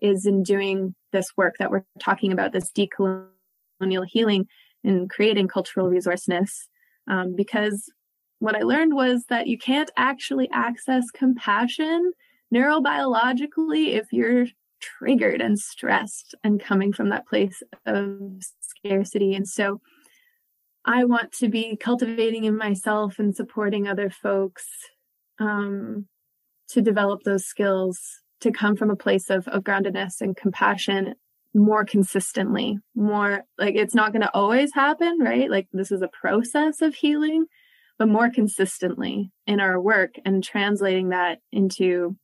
is in doing this work that we're talking about this decolonial healing and creating cultural resourceness um, because what I learned was that you can't actually access compassion neurobiologically if you're triggered and stressed and coming from that place of scarcity. And so I want to be cultivating in myself and supporting other folks um, to develop those skills to come from a place of, of groundedness and compassion more consistently more like it's not going to always happen right? Like this is a process of healing but more consistently in our work and translating that into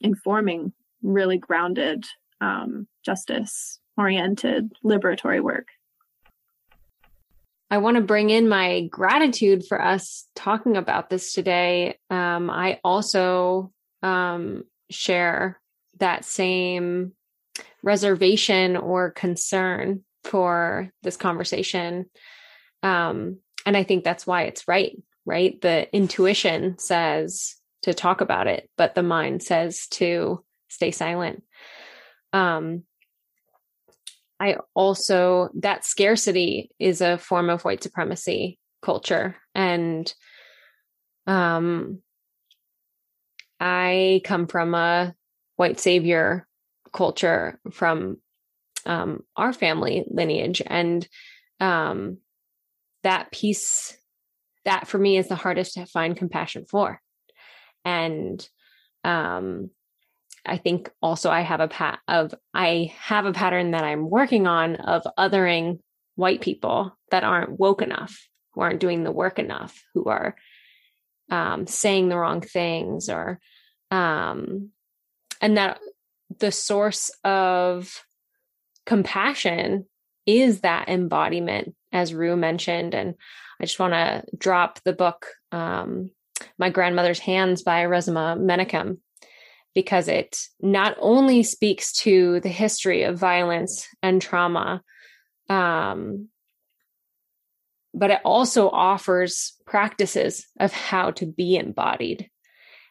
informing really grounded um, justice oriented liberatory work I want to bring in my gratitude for us talking about this today. Um, I also um, share that same reservation or concern for this conversation. Um, and I think that's why it's right, right? The intuition says to talk about it, but the mind says to stay silent. Um, I also, that scarcity is a form of white supremacy culture. And um, I come from a white savior culture from um, our family lineage. And um, that piece, that for me is the hardest to find compassion for. And um, I think also I have a pat of I have a pattern that I'm working on of othering white people that aren't woke enough, who aren't doing the work enough, who are um, saying the wrong things, or um, and that the source of compassion is that embodiment, as Rue mentioned. And I just want to drop the book, um, My Grandmother's Hands by Resmaa Menakem, because it not only speaks to the history of violence and trauma, um, but it also offers practices of how to be embodied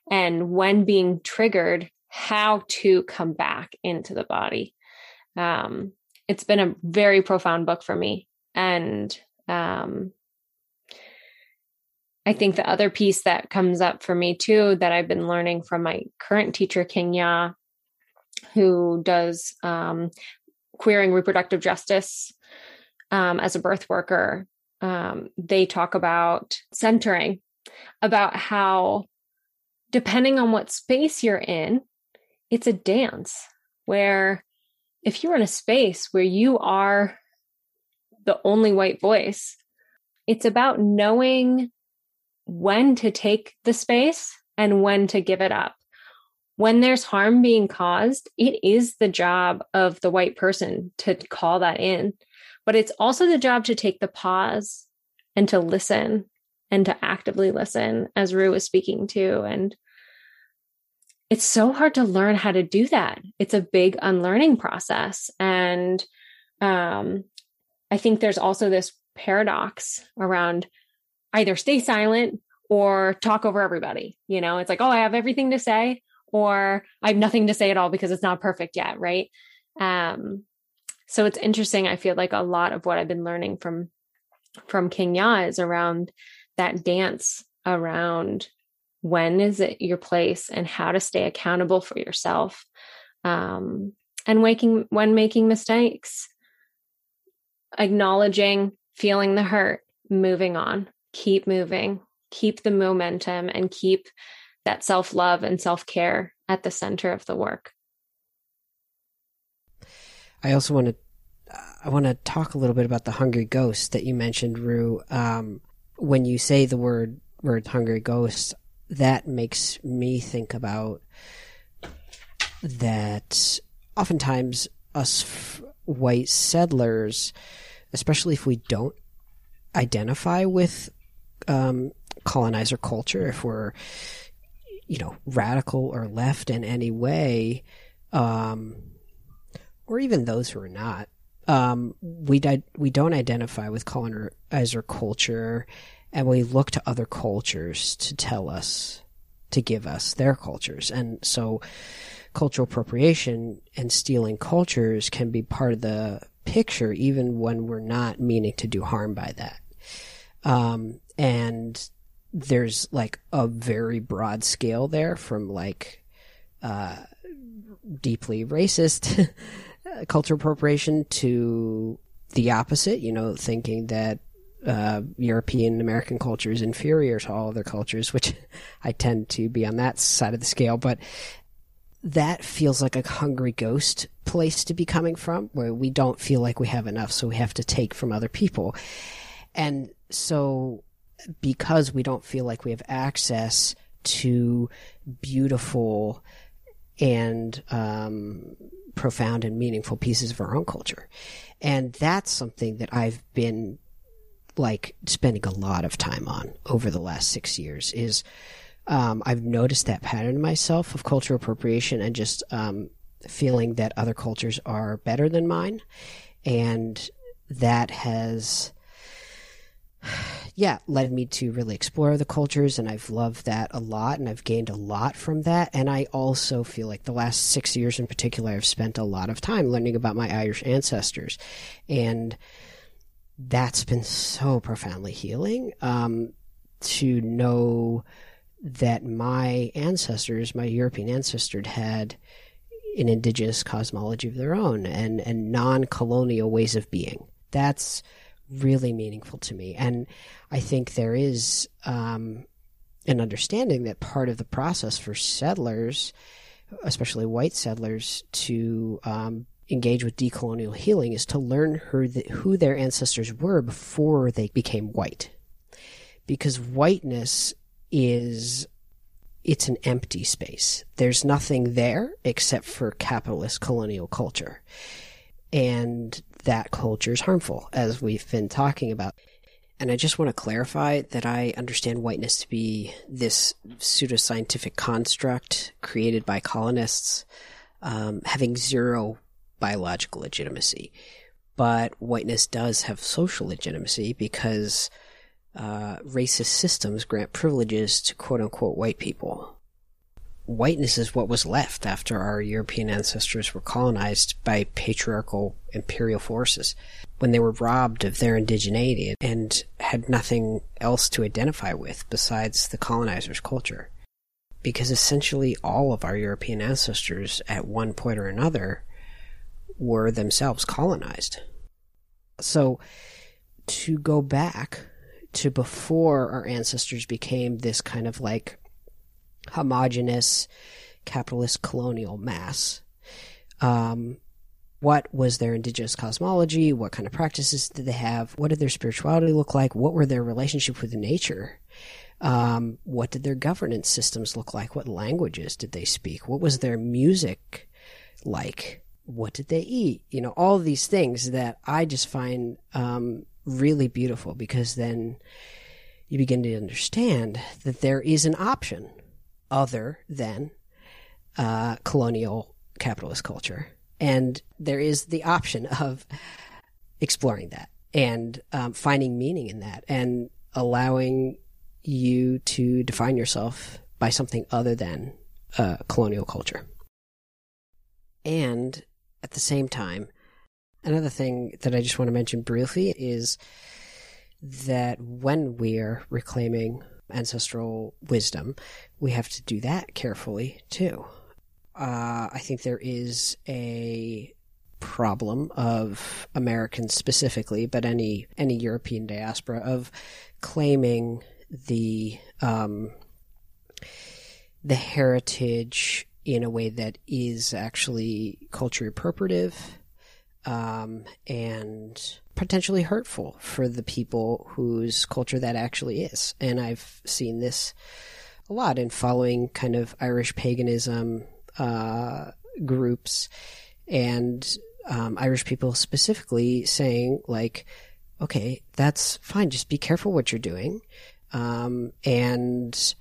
and when being triggered, how to come back into the body. Um, it's been a very profound book for me. And um, I think the other piece that comes up for me too that I've been learning from my current teacher, Kenya, who does um, queering reproductive justice um, as a birth worker, um, they talk about centering, about how depending on what space you're in, it's a dance where if you're in a space where you are the only white voice, it's about knowing when to take the space and when to give it up. When there's harm being caused, it is the job of the white person to call that in, but it's also the job to take the pause and to listen and to actively listen, as Rue was speaking to. And it's so hard to learn how to do that. It's a big unlearning process. And um, I think there's also this paradox around either stay silent or talk over everybody. You know, it's like, oh, I have everything to say, or I have nothing to say at all because it's not perfect yet. Right. Um, so it's interesting. I feel like a lot of what I've been learning from from Kenya is around that dance around when is it your place and how to stay accountable for yourself um, and waking when making mistakes acknowledging feeling the hurt moving on keep moving, keep the momentum, and keep that self love and self care at the center of the work. I also want to. I want to talk a little bit about the hungry ghost that you mentioned, Rue. Um, when you say the word word hungry ghost, that makes me think about that oftentimes us f- white settlers, especially if we don't identify with um, colonizer culture, if we're you know radical or left in any way, um, or even those who are not, um, we di- we don't identify with colonizer culture, and we look to other cultures to tell us to give us their cultures, and so cultural appropriation and stealing cultures can be part of the picture, even when we're not meaning to do harm by that. Um, and there's like a very broad scale there from like uh, deeply racist cultural appropriation to the opposite, you know, thinking that uh, European American culture is inferior to all other cultures, which I tend to be on that side of the scale. But that feels like a hungry ghost place to be coming from, where we don't feel like we have enough, so we have to take from other people. And so, because we don't feel like we have access to beautiful and um, profound and meaningful pieces of our own culture. And that's something that I've been like spending a lot of time on over the last six years is um, I've noticed that pattern in myself of cultural appropriation and just um, feeling that other cultures are better than mine. And that has yeah, led me to really explore the cultures, and I've loved that a lot, and I've gained a lot from that. And I also feel like the last six years in particular, I've spent a lot of time learning about my Irish ancestors, and that's been so profoundly healing um, to know that my ancestors, my European ancestors, had an indigenous cosmology of their own and, and non colonial ways of being. That's really meaningful to me. And I think there is um, an understanding that part of the process for settlers, especially white settlers, to um, engage with decolonial healing is to learn who, the, who their ancestors were before they became white. Because whiteness is it's an empty space. There's nothing there except for capitalist colonial culture. And that culture is harmful, as we've been talking about. And I just want to clarify that I understand whiteness to be this pseudoscientific construct created by colonists, um, having zero biological legitimacy. But whiteness does have social legitimacy because uh, racist systems grant privileges to quote unquote white people whiteness is what was left after our European ancestors were colonized by patriarchal imperial forces when they were robbed of their indigeneity and had nothing else to identify with besides the colonizer's culture. Because essentially all of our European ancestors at one point or another were themselves colonized. So to go back to before our ancestors became this kind of like homogenous capitalist colonial mass. Um, what was their indigenous cosmology? What kind of practices did they have? What did their spirituality look like? What were their relationship with nature? Um, what did their governance systems look like? What languages did they speak? What was their music like? What did they eat? You know, all these things that I just find um, really beautiful because then you begin to understand that there is an option other than uh, colonial capitalist culture. And there is the option of exploring that and um, finding meaning in that and allowing you to define yourself by something other than uh, colonial culture. And at the same time, another thing that I just want to mention briefly is that when we're reclaiming ancestral wisdom, we have to do that carefully too. Uh, I think there is a problem of Americans specifically, but any any European diaspora of claiming the um, the heritage in a way that is actually culture appropriative um, and potentially hurtful for the people whose culture that actually is. And I've seen this a lot in following kind of Irish paganism, uh, groups and um, Irish people specifically saying like, okay, that's fine. Just be careful what you're doing. Um, and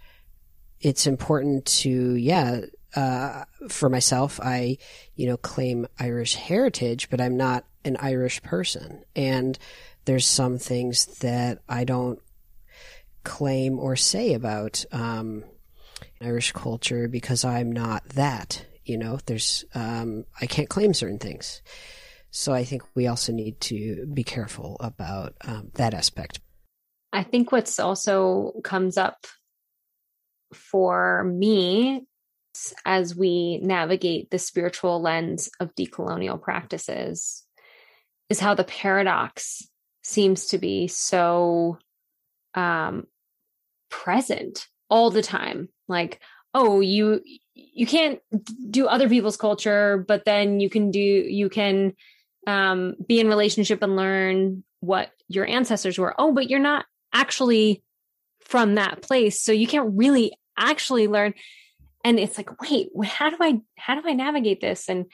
it's important to, yeah, uh, for myself, I, you know, claim Irish heritage, but I'm not an Irish person. And there's some things that I don't claim or say about um, Irish culture because I'm not that. You know, there's um, I can't claim certain things. So I think we also need to be careful about um, that aspect. I think what's also comes up for me as we navigate the spiritual lens of decolonial practices is how the paradox seems to be so um, present all the time. Like, oh, you you can't do other people's culture, but then you can do you can um, be in relationship and learn what your ancestors were. Oh, but you're not actually from that place, so you can't really actually learn. And it's like, wait, how do I how do I navigate this? And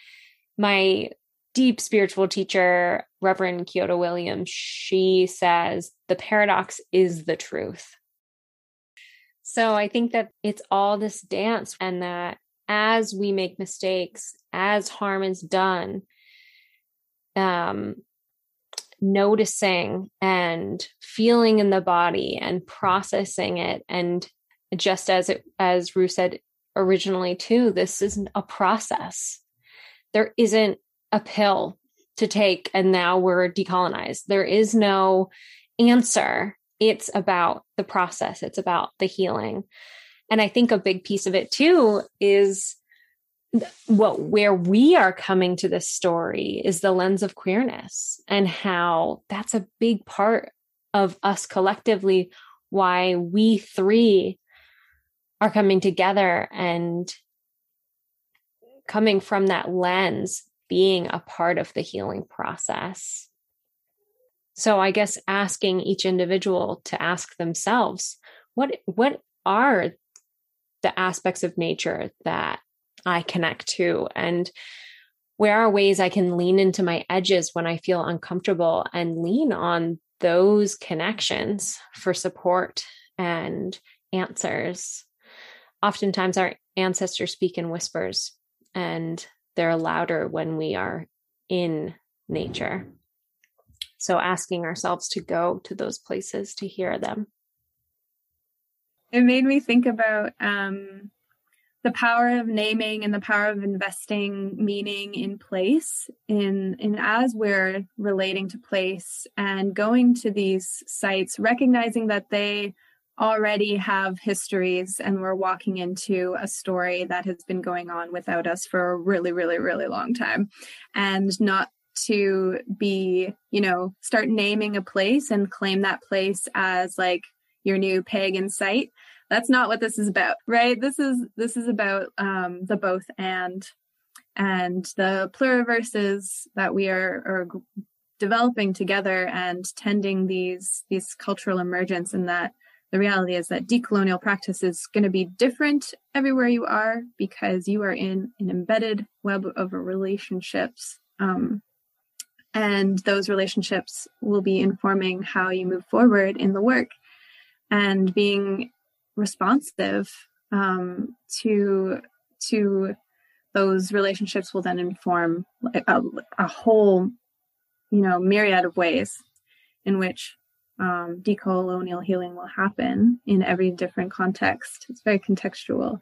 my deep spiritual teacher, Reverend Kyodo Williams, she says the paradox is the truth. So I think that it's all this dance, and that as we make mistakes, as harm is done, um, noticing and feeling in the body and processing it, and just as it, as Rue said originally too, this isn't a process. There isn't a pill to take and now we're decolonized. There is no answer. It's about the process, it's about the healing. And I think a big piece of it too is what where we are coming to this story is the lens of queerness and how that's a big part of us collectively why we three are coming together and coming from that lens being a part of the healing process. So I guess asking each individual to ask themselves, what what are the aspects of nature that I connect to and where are ways I can lean into my edges when I feel uncomfortable and lean on those connections for support and answers. Oftentimes, our ancestors speak in whispers, and they're louder when we are in nature. So asking ourselves to go to those places to hear them. It made me think about um, the power of naming and the power of investing meaning in place in in as we're relating to place and going to these sites recognizing that they already have histories and we're walking into a story that has been going on without us for a really really really long time. And not to be you know start naming a place and claim that place as like your new pagan site. That's not what this is about right? This is this is about um the both and and the pluriverses that we are, are developing together and tending these these cultural emergence and that the reality is that decolonial practice is going to be different everywhere you are because you are in an embedded web of relationships. Um, and those relationships will be informing how you move forward in the work and being responsive um, to to those relationships will then inform a, a whole you know myriad of ways in which um, decolonial healing will happen in every different context. It's very contextual.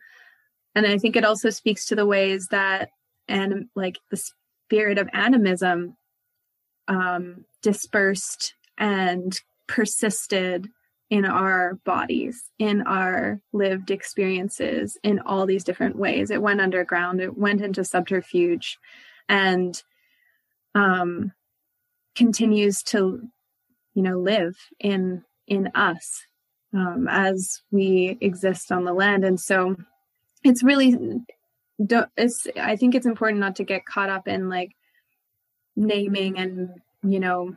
And I think it also speaks to the ways that, and like the spirit of animism um, dispersed and persisted in our bodies, in our lived experiences, in all these different ways. It went underground, it went into subterfuge, and um, continues to you know live in in us um, as we exist on the land and so it's really don't it's i think it's important not to get caught up in like naming and you know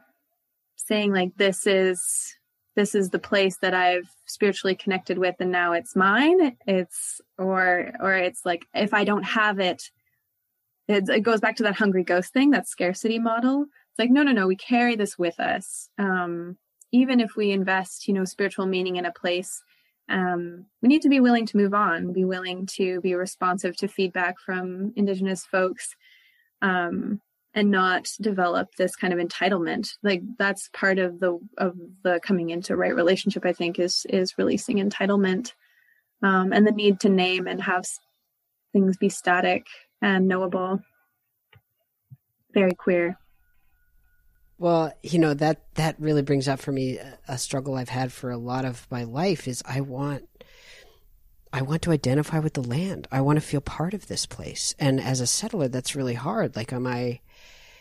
saying like this is this is the place that i've spiritually connected with and now it's mine it's or or it's like if i don't have it it, it goes back to that hungry ghost thing, that scarcity model. Like, no, no, no, we carry this with us. Um, even if we invest, you know, spiritual meaning in a place, um, we need to be willing to move on, be willing to be responsive to feedback from Indigenous folks, um, and not develop this kind of entitlement. Like that's part of the of the coming into right relationship. I think is is releasing entitlement um, and the need to name and have things be static and knowable. Very queer. Well, you know that that really brings up for me a struggle I've had for a lot of my life is I want I want to identify with the land. I want to feel part of this place. And as a settler that's really hard. Like am I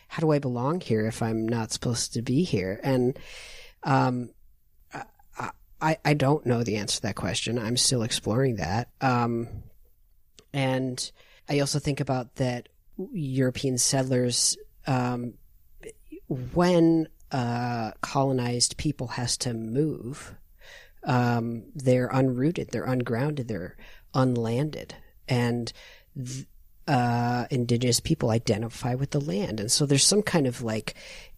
how do I belong here if I'm not supposed to be here? And um I, I don't know the answer to that question. I'm still exploring that. Um, and I also think about that European settlers, um, when colonized people has to move, um, they're unrooted, they're ungrounded, they're unlanded, and th- uh, indigenous people identify with the land, and so there's some kind of like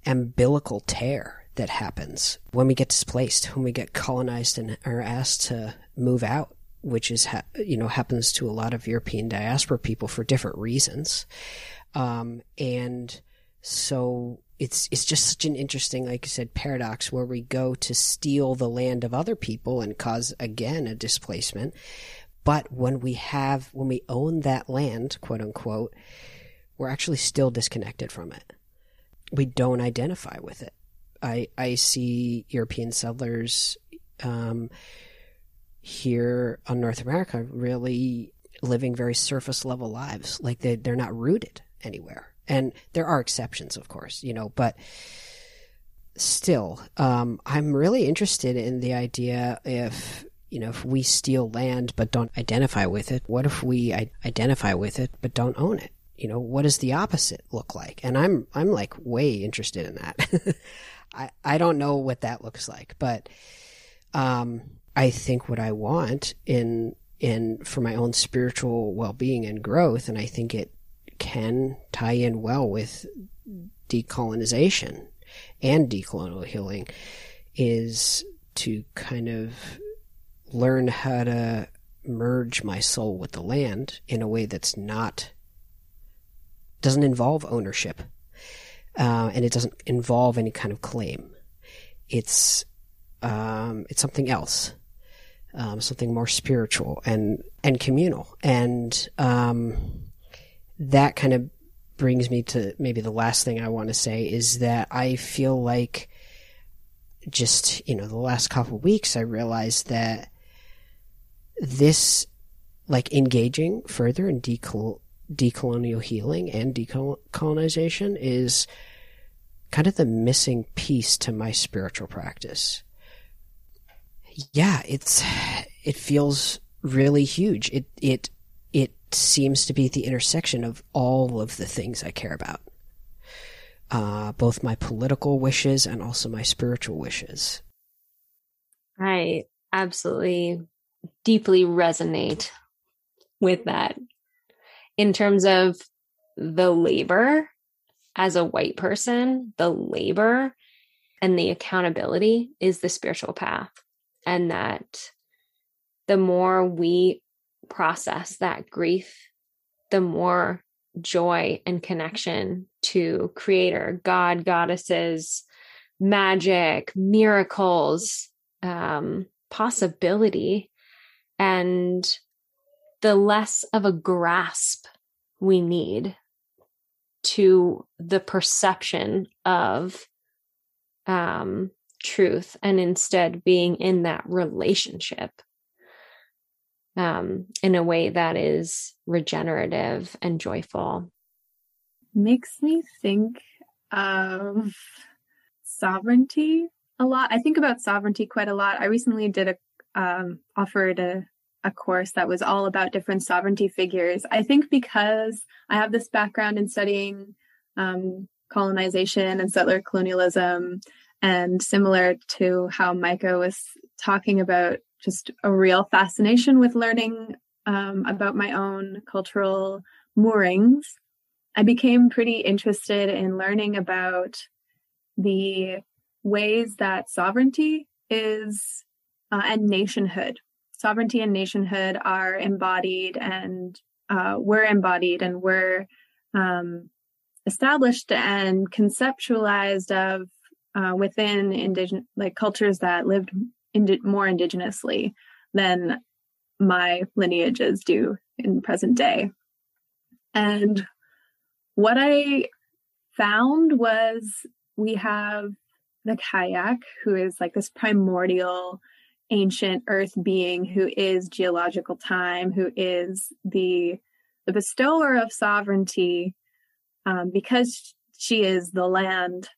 umbilical tear that happens when we get displaced, when we get colonized and are asked to move out which is ha- you know happens to a lot of European diaspora people for different reasons, um, and so it's it's just such an interesting, like I said, paradox where we go to steal the land of other people and cause again a displacement, but when we have when we own that land, quote unquote, we're actually still disconnected from it. We don't identify with it. I I see European settlers. Um, here on North America really living very surface level lives. Like they, they're not rooted anywhere. And there are exceptions, of course, you know, but still, um, I'm really interested in the idea if, you know, if we steal land but don't identify with it, what if we identify with it but don't own it? You know, what does the opposite look like? And I'm, I'm like way interested in that. I, I don't know what that looks like, but, um, I think what I want in in for my own spiritual well-being and growth and I think it can tie in well with decolonization and decolonial healing is to kind of learn how to merge my soul with the land in a way that's not doesn't involve ownership uh, and it doesn't involve any kind of claim. It's um, it's something else um, something more spiritual and and communal, and um, that kind of brings me to maybe the last thing I want to say is that I feel like just you know the last couple weeks I realized that this like engaging further in decol- decolonial healing and decolonization is kind of the missing piece to my spiritual practice yeah, it's it feels really huge. It it seems to be the intersection of all of the things I care about. Uh, both my political wishes and also my spiritual wishes. I absolutely deeply resonate with that in terms of the labor as a white person, the labor and the accountability is the spiritual path and that the more we process that grief, the more joy and connection to creator, God, goddesses, magic, miracles, um, possibility, and the less of a grasp we need to the perception of um, truth and instead being in that relationship um, in a way that is regenerative and joyful. Makes me think of sovereignty a lot. I think about sovereignty quite a lot. I recently did a um, offered a a course that was all about different sovereignty figures. I think because I have this background in studying um, colonization and settler colonialism, and similar to how Mica was talking about just a real fascination with learning um, about my own cultural moorings I became pretty interested in learning about the ways that sovereignty is uh, and nationhood. Sovereignty and nationhood are embodied and uh, were embodied and were um, established and conceptualized of uh, within indigenous like cultures that lived indi- more indigenously than my lineages do in present day. And what I found was we have the Cailleach, who is like this primordial ancient earth being who is geological time, who is the the bestower of sovereignty, um, because she is the land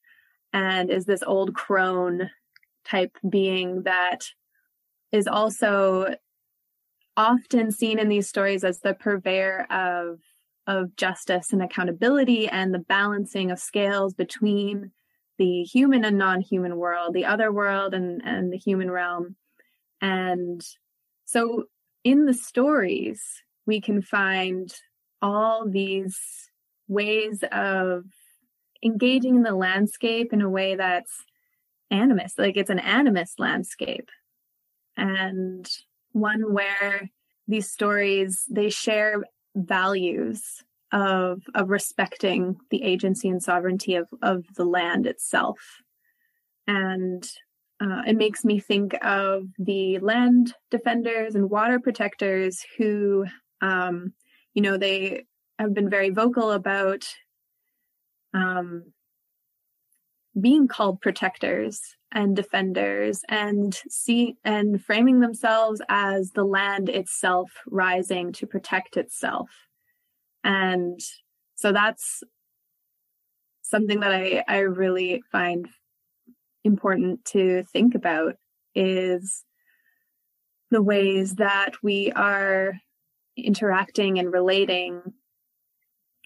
and is this old crone type being that is also often seen in these stories as the purveyor of of justice and accountability and the balancing of scales between the human and non-human world the other world and and the human realm. And so in the stories we can find all these ways of engaging in the landscape in a way that's animist like it's an animist landscape. And one where these stories they share values of of respecting the agency and sovereignty of of the land itself. And uh, it makes me think of the land defenders and water protectors who um, you know they have been very vocal about um, being called protectors and defenders and see and framing themselves as the land itself rising to protect itself. And so that's something that i i really find important to think about is the ways that we are interacting and relating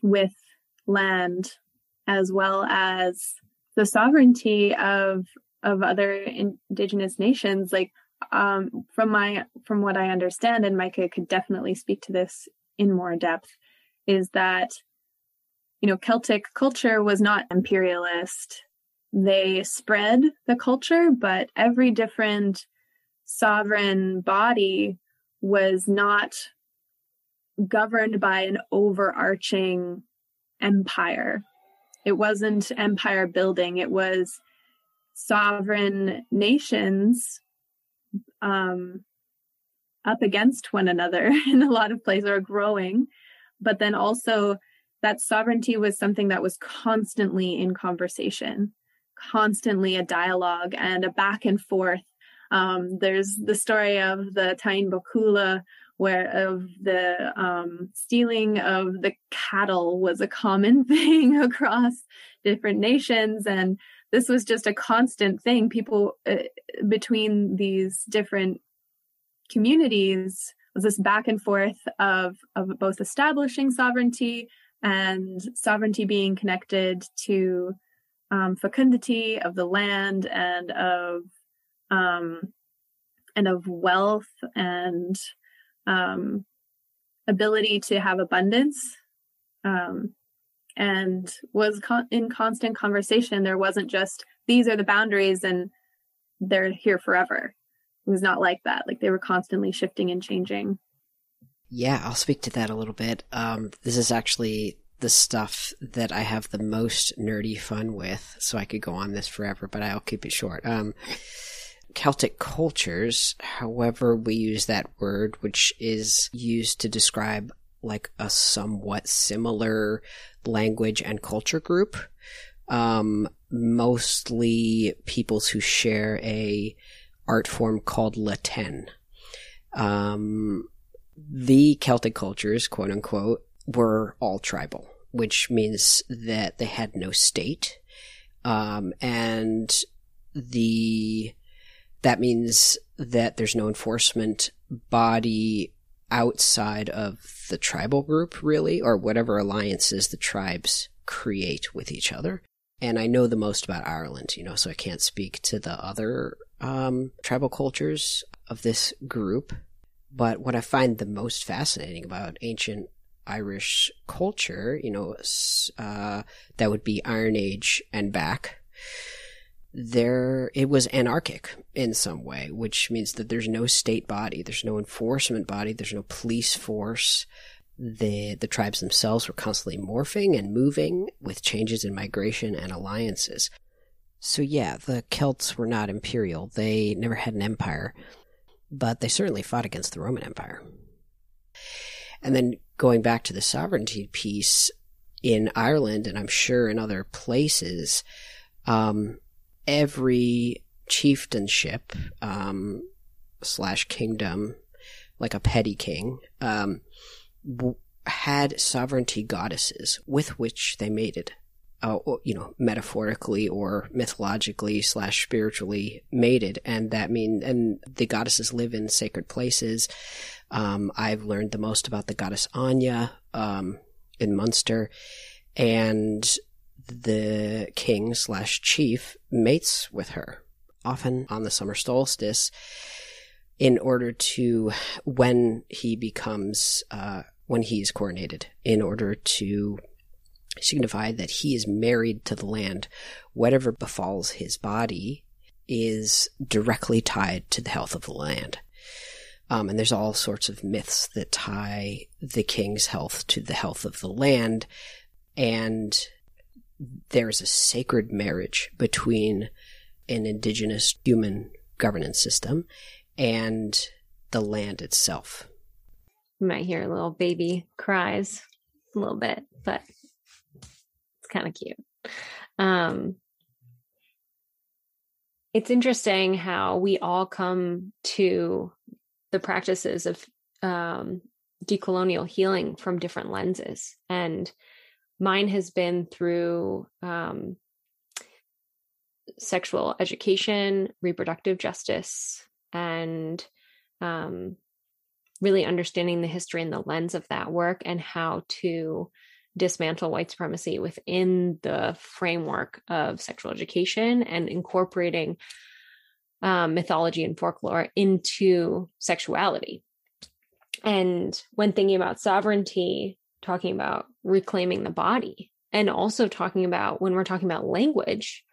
with land as well as the sovereignty of of other indigenous nations like um, from my from what i understand and mica could definitely speak to this in more depth is that you know celtic culture was not imperialist. They spread the culture but every different sovereign body was not governed by an overarching empire it wasn't empire building. It was sovereign nations um, up against one another in a lot of places are growing. But then also that sovereignty was something that was constantly in conversation constantly a dialogue and a back and forth. Um, there's the story of the Táin Bó Cúailnge where of the um, stealing of the cattle was a common thing across different nations and this was just a constant thing. People uh, between these different communities was this back and forth of of both establishing sovereignty and sovereignty being connected to um, fecundity of the land and of um, and of wealth and um, ability to have abundance um, and was con- in constant conversation. There wasn't just these are the boundaries and they're here forever. It was not like that. Like they were constantly shifting and changing. Yeah, I'll speak to that a little bit. Um, this is actually the stuff that I have the most nerdy fun with, so I could go on this forever, but I'll keep it short. Um, Celtic cultures, however, we use that word, which is used to describe like a somewhat similar language and culture group. Um, mostly peoples who share a art form called La Tène. Um, the Celtic cultures, quote unquote, were all tribal, which means that they had no state. Um, and the that means that there's no enforcement body outside of the tribal group, really, or whatever alliances the tribes create with each other. And I know the most about Ireland, you know, so I can't speak to the other um, tribal cultures of this group. But what I find the most fascinating about ancient Irish culture, you know, uh, that would be Iron Age and back, there it was anarchic in some way, which means that there's no state body, there's no enforcement body, there's no police force. The the tribes themselves were constantly morphing and moving with changes in migration and alliances. So yeah, the Celts were not imperial. They never had an empire, but they certainly fought against the Roman Empire. And then going back to the sovereignty piece in Ireland, and I'm sure in other places, um, every chieftainship um, slash kingdom, like a petty king, um, w- had sovereignty goddesses with which they mated. Uh, you know, metaphorically or mythologically slash spiritually mated, and that mean and the goddesses live in sacred places. Um, I've learned the most about the goddess Áine um, in Munster, and the king slash chief mates with her, often on the summer solstice, in order to, when he becomes, uh, when he is coronated, in order to signify that he is married to the land. Whatever befalls his body is directly tied to the health of the land. Um, and there's all sorts of myths that tie the king's health to the health of the land. And there's a sacred marriage between an indigenous human governance system and the land itself. You might hear a little baby cries a little bit, but it's kind of cute. Um, it's interesting how we all come to the practices of um, decolonial healing from different lenses. And mine has been through um, sexual education, reproductive justice, and um, really understanding the history and the lens of that work and how to dismantle white supremacy within the framework of sexual education and incorporating um, mythology and folklore into sexuality. And when thinking about sovereignty, talking about reclaiming the body and also talking about when we're talking about language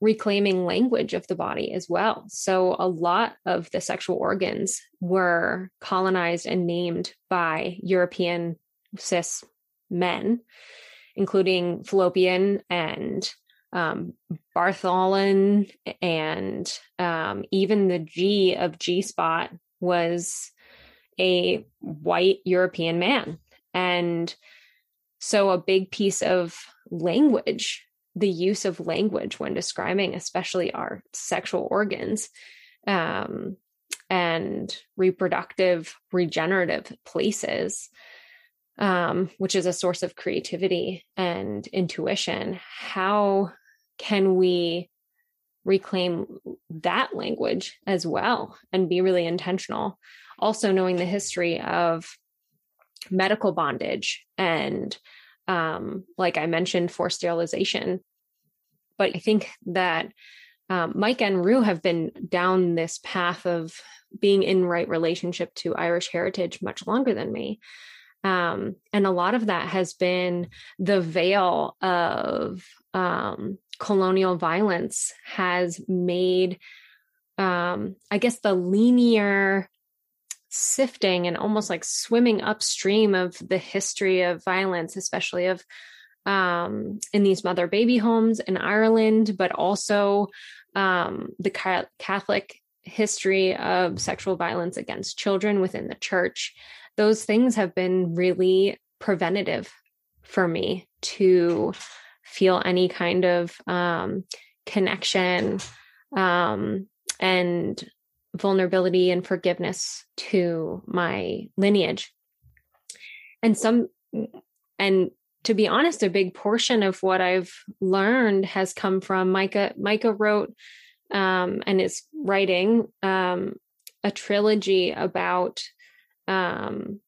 reclaiming language of the body as well. So a lot of the sexual organs were colonized and named by european cis men including fallopian and um, bartholin and um, even the g of g spot was a white european man and so, a big piece of language, the use of language when describing, especially our sexual organs um, and reproductive, regenerative places, um, which is a source of creativity and intuition. How can we reclaim that language as well and be really intentional? Also, knowing the history of medical bondage and um, like I mentioned, for sterilization. But I think that um, Mike and Rue have been down this path of being in right relationship to Irish heritage much longer than me. Um, and a lot of that has been the veil of um, colonial violence has made, um, I guess, the linear sifting and almost like swimming upstream of the history of violence, especially of um, in these mother baby homes in Ireland, but also um, the Catholic history of sexual violence against children within the church. Those things have been really preventative for me to feel any kind of um, connection um, and vulnerability and forgiveness to my lineage. And some, and to be honest, a big portion of what I've learned has come from Mica. Mica wrote um, and is writing um, a trilogy about um,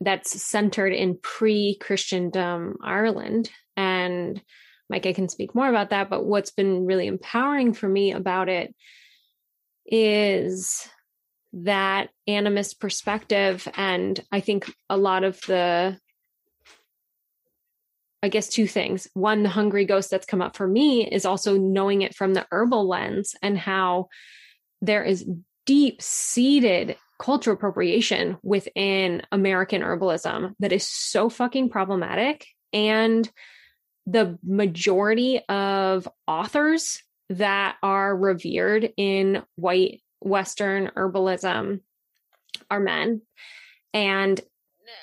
that's centered in pre-Christendom Ireland, and Mica can speak more about that. But what's been really empowering for me about it is that animist perspective. And I think a lot of the, I guess, two things. One, the hungry ghost that's come up for me is also knowing it from the herbal lens and how there is deep seated cultural appropriation within American herbalism that is so fucking problematic. And the majority of authors that are revered in white Western herbalism are men and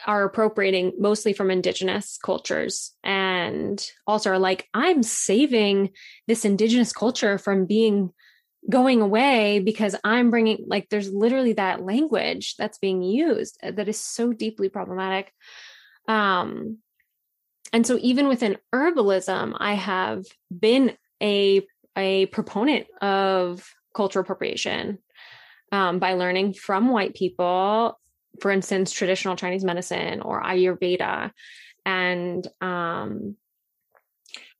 are appropriating mostly from indigenous cultures and also are like, I'm saving this indigenous culture from being going away because I'm bringing, like, there's literally that language that's being used that is so deeply problematic. Um, and so even within herbalism, I have been a a proponent of cultural appropriation um, by learning from white people, for instance, traditional Chinese medicine or Ayurveda, and um,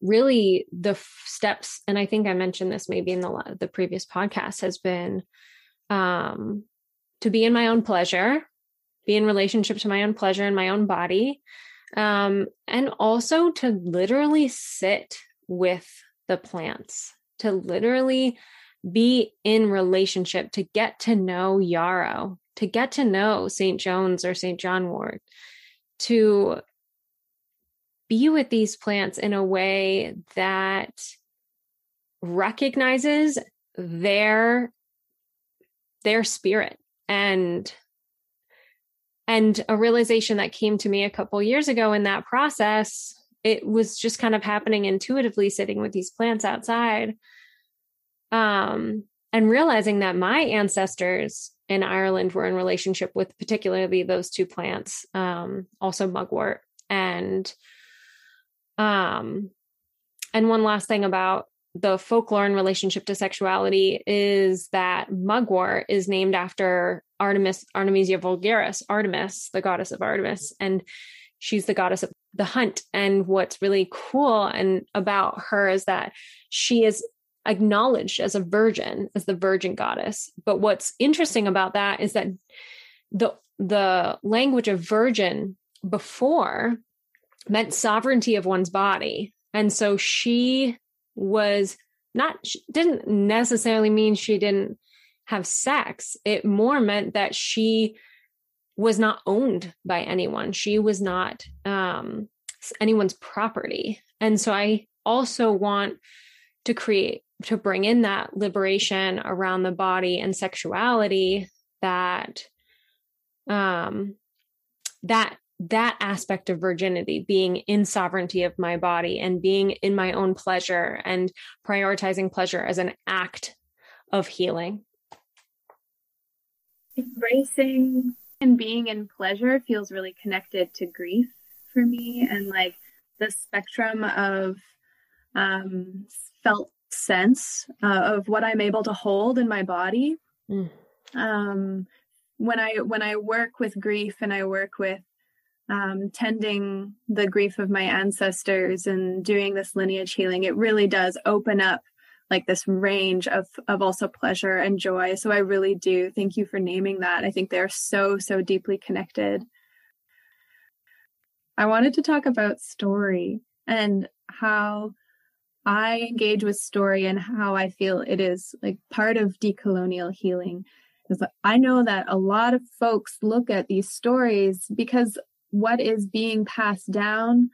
really the f- steps. And I think I mentioned this maybe in the the previous podcast has been um, to be in my own pleasure, be in relationship to my own pleasure in my own body, um, and also to literally sit with the plants to literally be in relationship, to get to know yarrow, to get to know St. John's or St. John Wort, to be with these plants in a way that recognizes their their spirit and and a realization that came to me a couple years ago in that process it was just kind of happening intuitively sitting with these plants outside um, and realizing that my ancestors in Ireland were in relationship with particularly those two plants, um, also mugwort. And um, and one last thing about the folklore in relationship to sexuality is that mugwort is named after Artemis Artemisia vulgaris, Artemis, the goddess of Artemis, and she's the goddess of the hunt. And what's really cool and about her is that she is acknowledged as a virgin, as the virgin goddess. But what's interesting about that is that the the language of virgin before meant sovereignty of one's body. And so she was not she didn't necessarily mean she didn't have sex. It more meant that she was not owned by anyone. She was not um, anyone's property. And so I also want to create, to bring in that liberation around the body and sexuality that, um, that that aspect of virginity being in sovereignty of my body and being in my own pleasure and prioritizing pleasure as an act of healing embracing and being in pleasure feels really connected to grief for me and like the spectrum of um, felt sense uh, of what I'm able to hold in my body. Mm. Um, when I when I work with grief and I work with um, tending the grief of my ancestors and doing this lineage healing, it really does open up like this range of of also pleasure and joy. So I really do thank you for naming that. I think they're so so deeply connected. I wanted to talk about story and how I engage with story and how I feel it is like part of decolonial healing. Is I know that a lot of folks look at these stories because what is being passed down,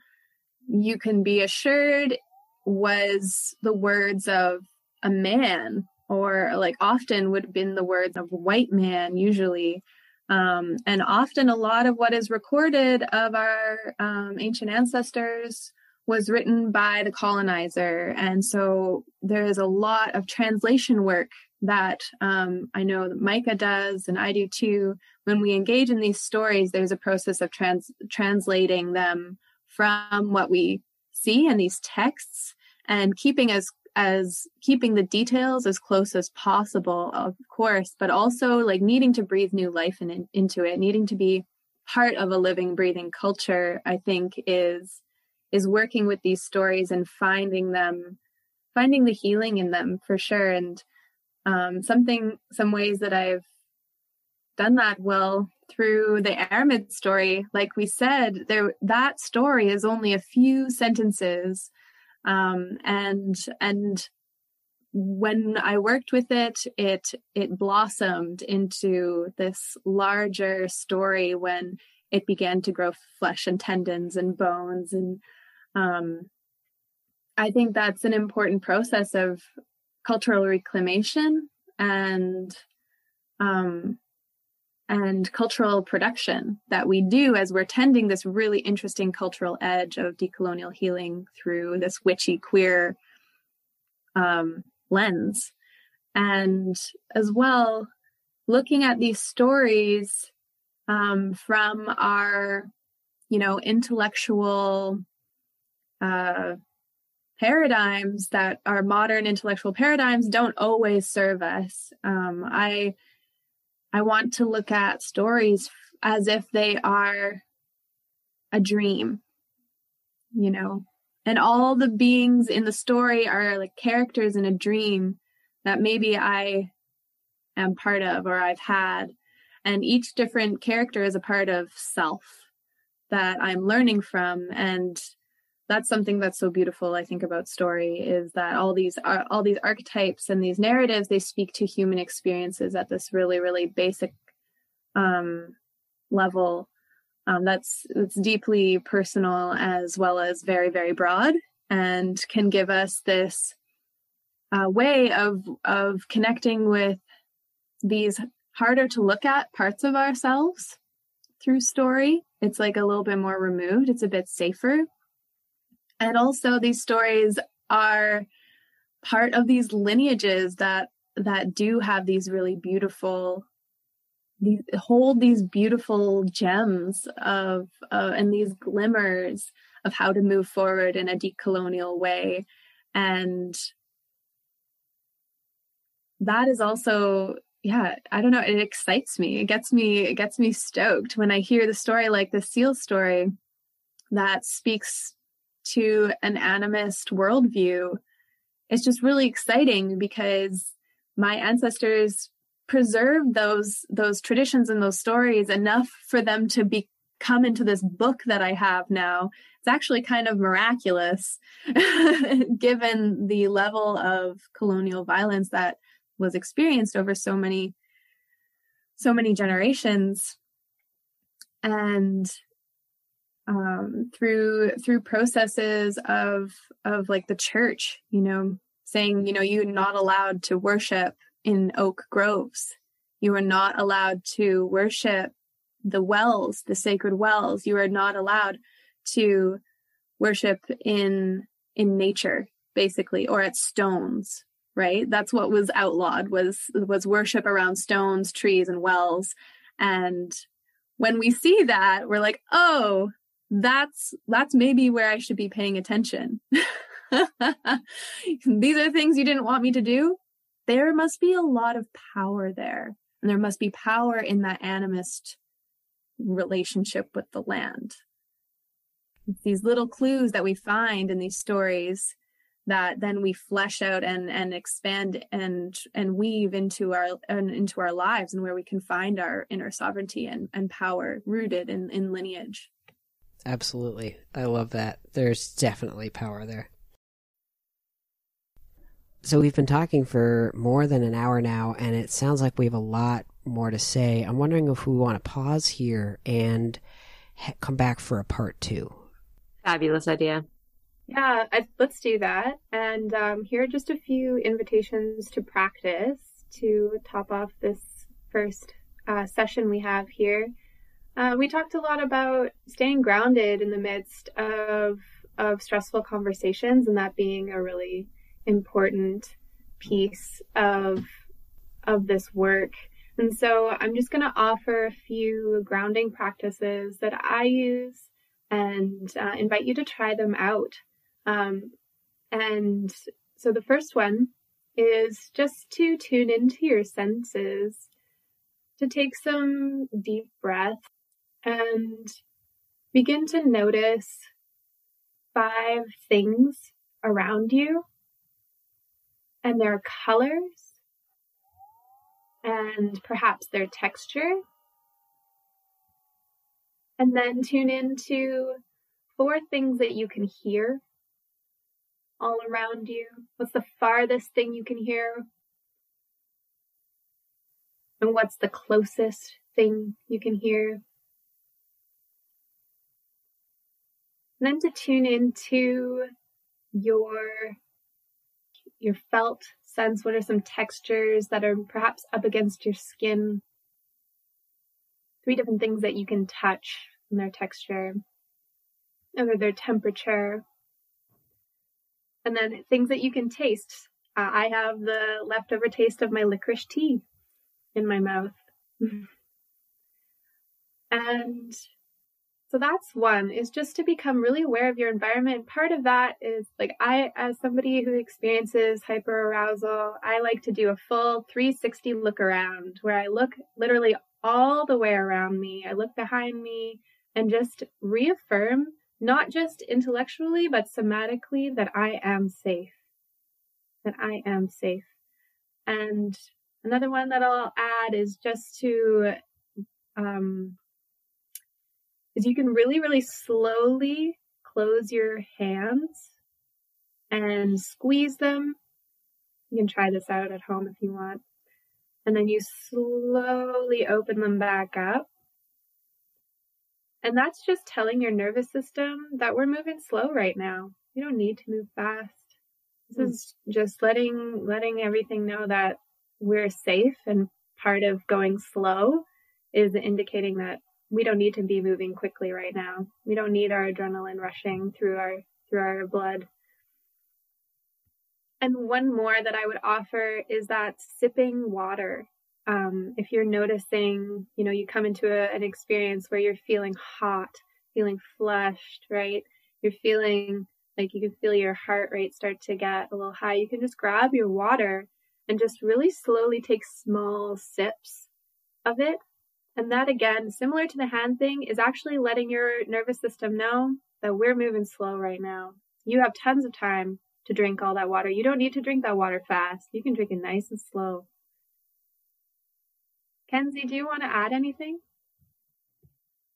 you can be assured was the words of a man or like often would have been the words of a white man usually. Um, and often a lot of what is recorded of our um, ancient ancestors was written by the colonizer. And so there is a lot of translation work that um, i know that mica does and i do too. When we engage in these stories there's a process of trans- translating them from what we see in these texts and keeping as as keeping the details as close as possible of course but also like needing to breathe new life in, into it. Needing to be part of a living breathing culture i think is is working with these stories and finding them finding the healing in them for sure. And um, something some ways that i've done that well through the Aramid story. Like we said, there that story is only a few sentences, um, and and when I worked with it, it it blossomed into this larger story when it began to grow flesh and tendons and bones and um, I think that's an important process of cultural reclamation and um, and cultural production that we do as we're tending this really interesting cultural edge of decolonial healing through this witchy queer um, lens. And as well, looking at these stories um, from our, you know, intellectual uh, paradigms that our modern intellectual paradigms don't always serve us. Um, I I want to look at stories as if they are a dream, you know, and all the beings in the story are like characters in a dream that maybe I am part of or I've had. And each different character is a part of self that I'm learning from. And that's something that's so beautiful i think about story is that all these uh, all these archetypes and these narratives they speak to human experiences at this really really basic um level. Um that's it's deeply personal as well as very very broad and can give us this uh, way of of connecting with these harder to look at parts of ourselves through story. It's like a little bit more removed. It's a bit safer and also these stories are part of these lineages that that do have these really beautiful these hold these beautiful gems of uh, and these glimmers of how to move forward in a decolonial way. And that is also yeah i don't know it excites me. It gets me it gets me stoked when i hear the story like the seal story that speaks to an animist worldview it's just really exciting because my ancestors preserved those those traditions and those stories enough for them to be come into this book that I have now. It's actually kind of miraculous given the level of colonial violence that was experienced over so many so many generations and um, through through processes of of like the church, you know, saying you know you're not allowed to worship in oak groves. You are not allowed to worship the wells, the sacred wells. You are not allowed to worship in in nature, basically, or at stones. Right. That's what was outlawed was was worship around stones, trees, and wells. And when we see that, we're like, oh, that's that's maybe where I should be paying attention. These are things you didn't want me to do. There must be a lot of power there. And there must be power in that animist relationship with the land. These little clues that we find in these stories that then we flesh out and and expand and and weave into our and into our lives and where we can find our inner sovereignty and, and power rooted in, in lineage. Absolutely. I love that. There's definitely power there. So we've been talking for more than an hour now, and it sounds like we have a lot more to say. I'm wondering if we want to pause here and come back for a part two. Fabulous idea. Yeah, I, let's do that. And um, here are just a few invitations to practice to top off this first uh, session we have here. Uh, we talked a lot about staying grounded in the midst of of stressful conversations, and that being a really important piece of of this work. And so I'm just going to offer a few grounding practices that I use and uh, invite you to try them out. Um, and so the first one is just to tune into your senses, to take some deep breaths and begin to notice five things around you and their colors and perhaps their texture. And then tune into four things that you can hear all around you. What's the farthest thing you can hear? And what's the closest thing you can hear? Then to tune into your your felt sense. What are some textures that are perhaps up against your skin? Three different things that you can touch in their texture or their temperature. And then things that you can taste. Uh, i have the leftover taste of my licorice tea in my mouth. And so that's one is just to become really aware of your environment. Part of that is like I, as somebody who experiences hyperarousal, I like to do a full 360 look around where I look literally all the way around me. I look behind me and just reaffirm, not just intellectually, but somatically, that I am safe. That I am safe. And another one that I'll add is just to um, is you can really, really slowly close your hands and squeeze them. You can try this out at home if you want. And then you slowly open them back up. And that's just telling your nervous system that we're moving slow right now. You don't need to move fast. This mm. is just letting letting everything know that we're safe and part of going slow is indicating that we don't need to be moving quickly right now. We don't need our adrenaline rushing through our through our blood. And one more that I would offer is that sipping water. Um, if you're noticing, you know, you come into a, an experience where you're feeling hot, feeling flushed, right? You're feeling like you can feel your heart rate start to get a little high. You can just grab your water and just really slowly take small sips of it and that again, similar to the hand thing, is actually letting your nervous system know that we're moving slow right now. You have tons of time to drink all that water. You don't need to drink that water fast. You can drink it nice and slow. Kenzie, do you want to add anything?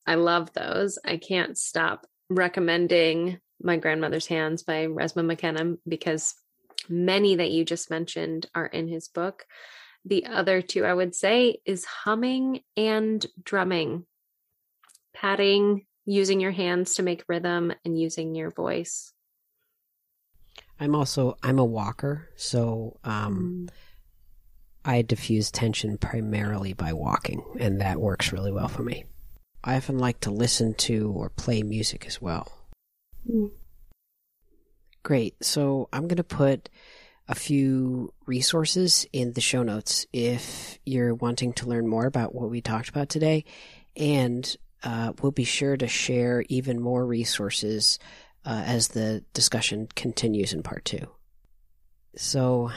I love those. I can't stop recommending My Grandmother's Hands by Resmaa Menakem because many that you just mentioned are in his book. The other two I would say is humming and drumming, patting, using your hands to make rhythm, and using your voice. I'm also I'm a walker, so um, mm. I diffuse tension primarily by walking, and that works really well for me. I often like to listen to or play music as well. Mm. Great. So I'm going to put a few resources in the show notes if you're wanting to learn more about what we talked about today. And uh, we'll be sure to share even more resources uh, as the discussion continues in part two. So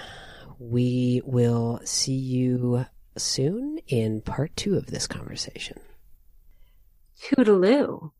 we will see you soon in part two of this conversation. Toodaloo.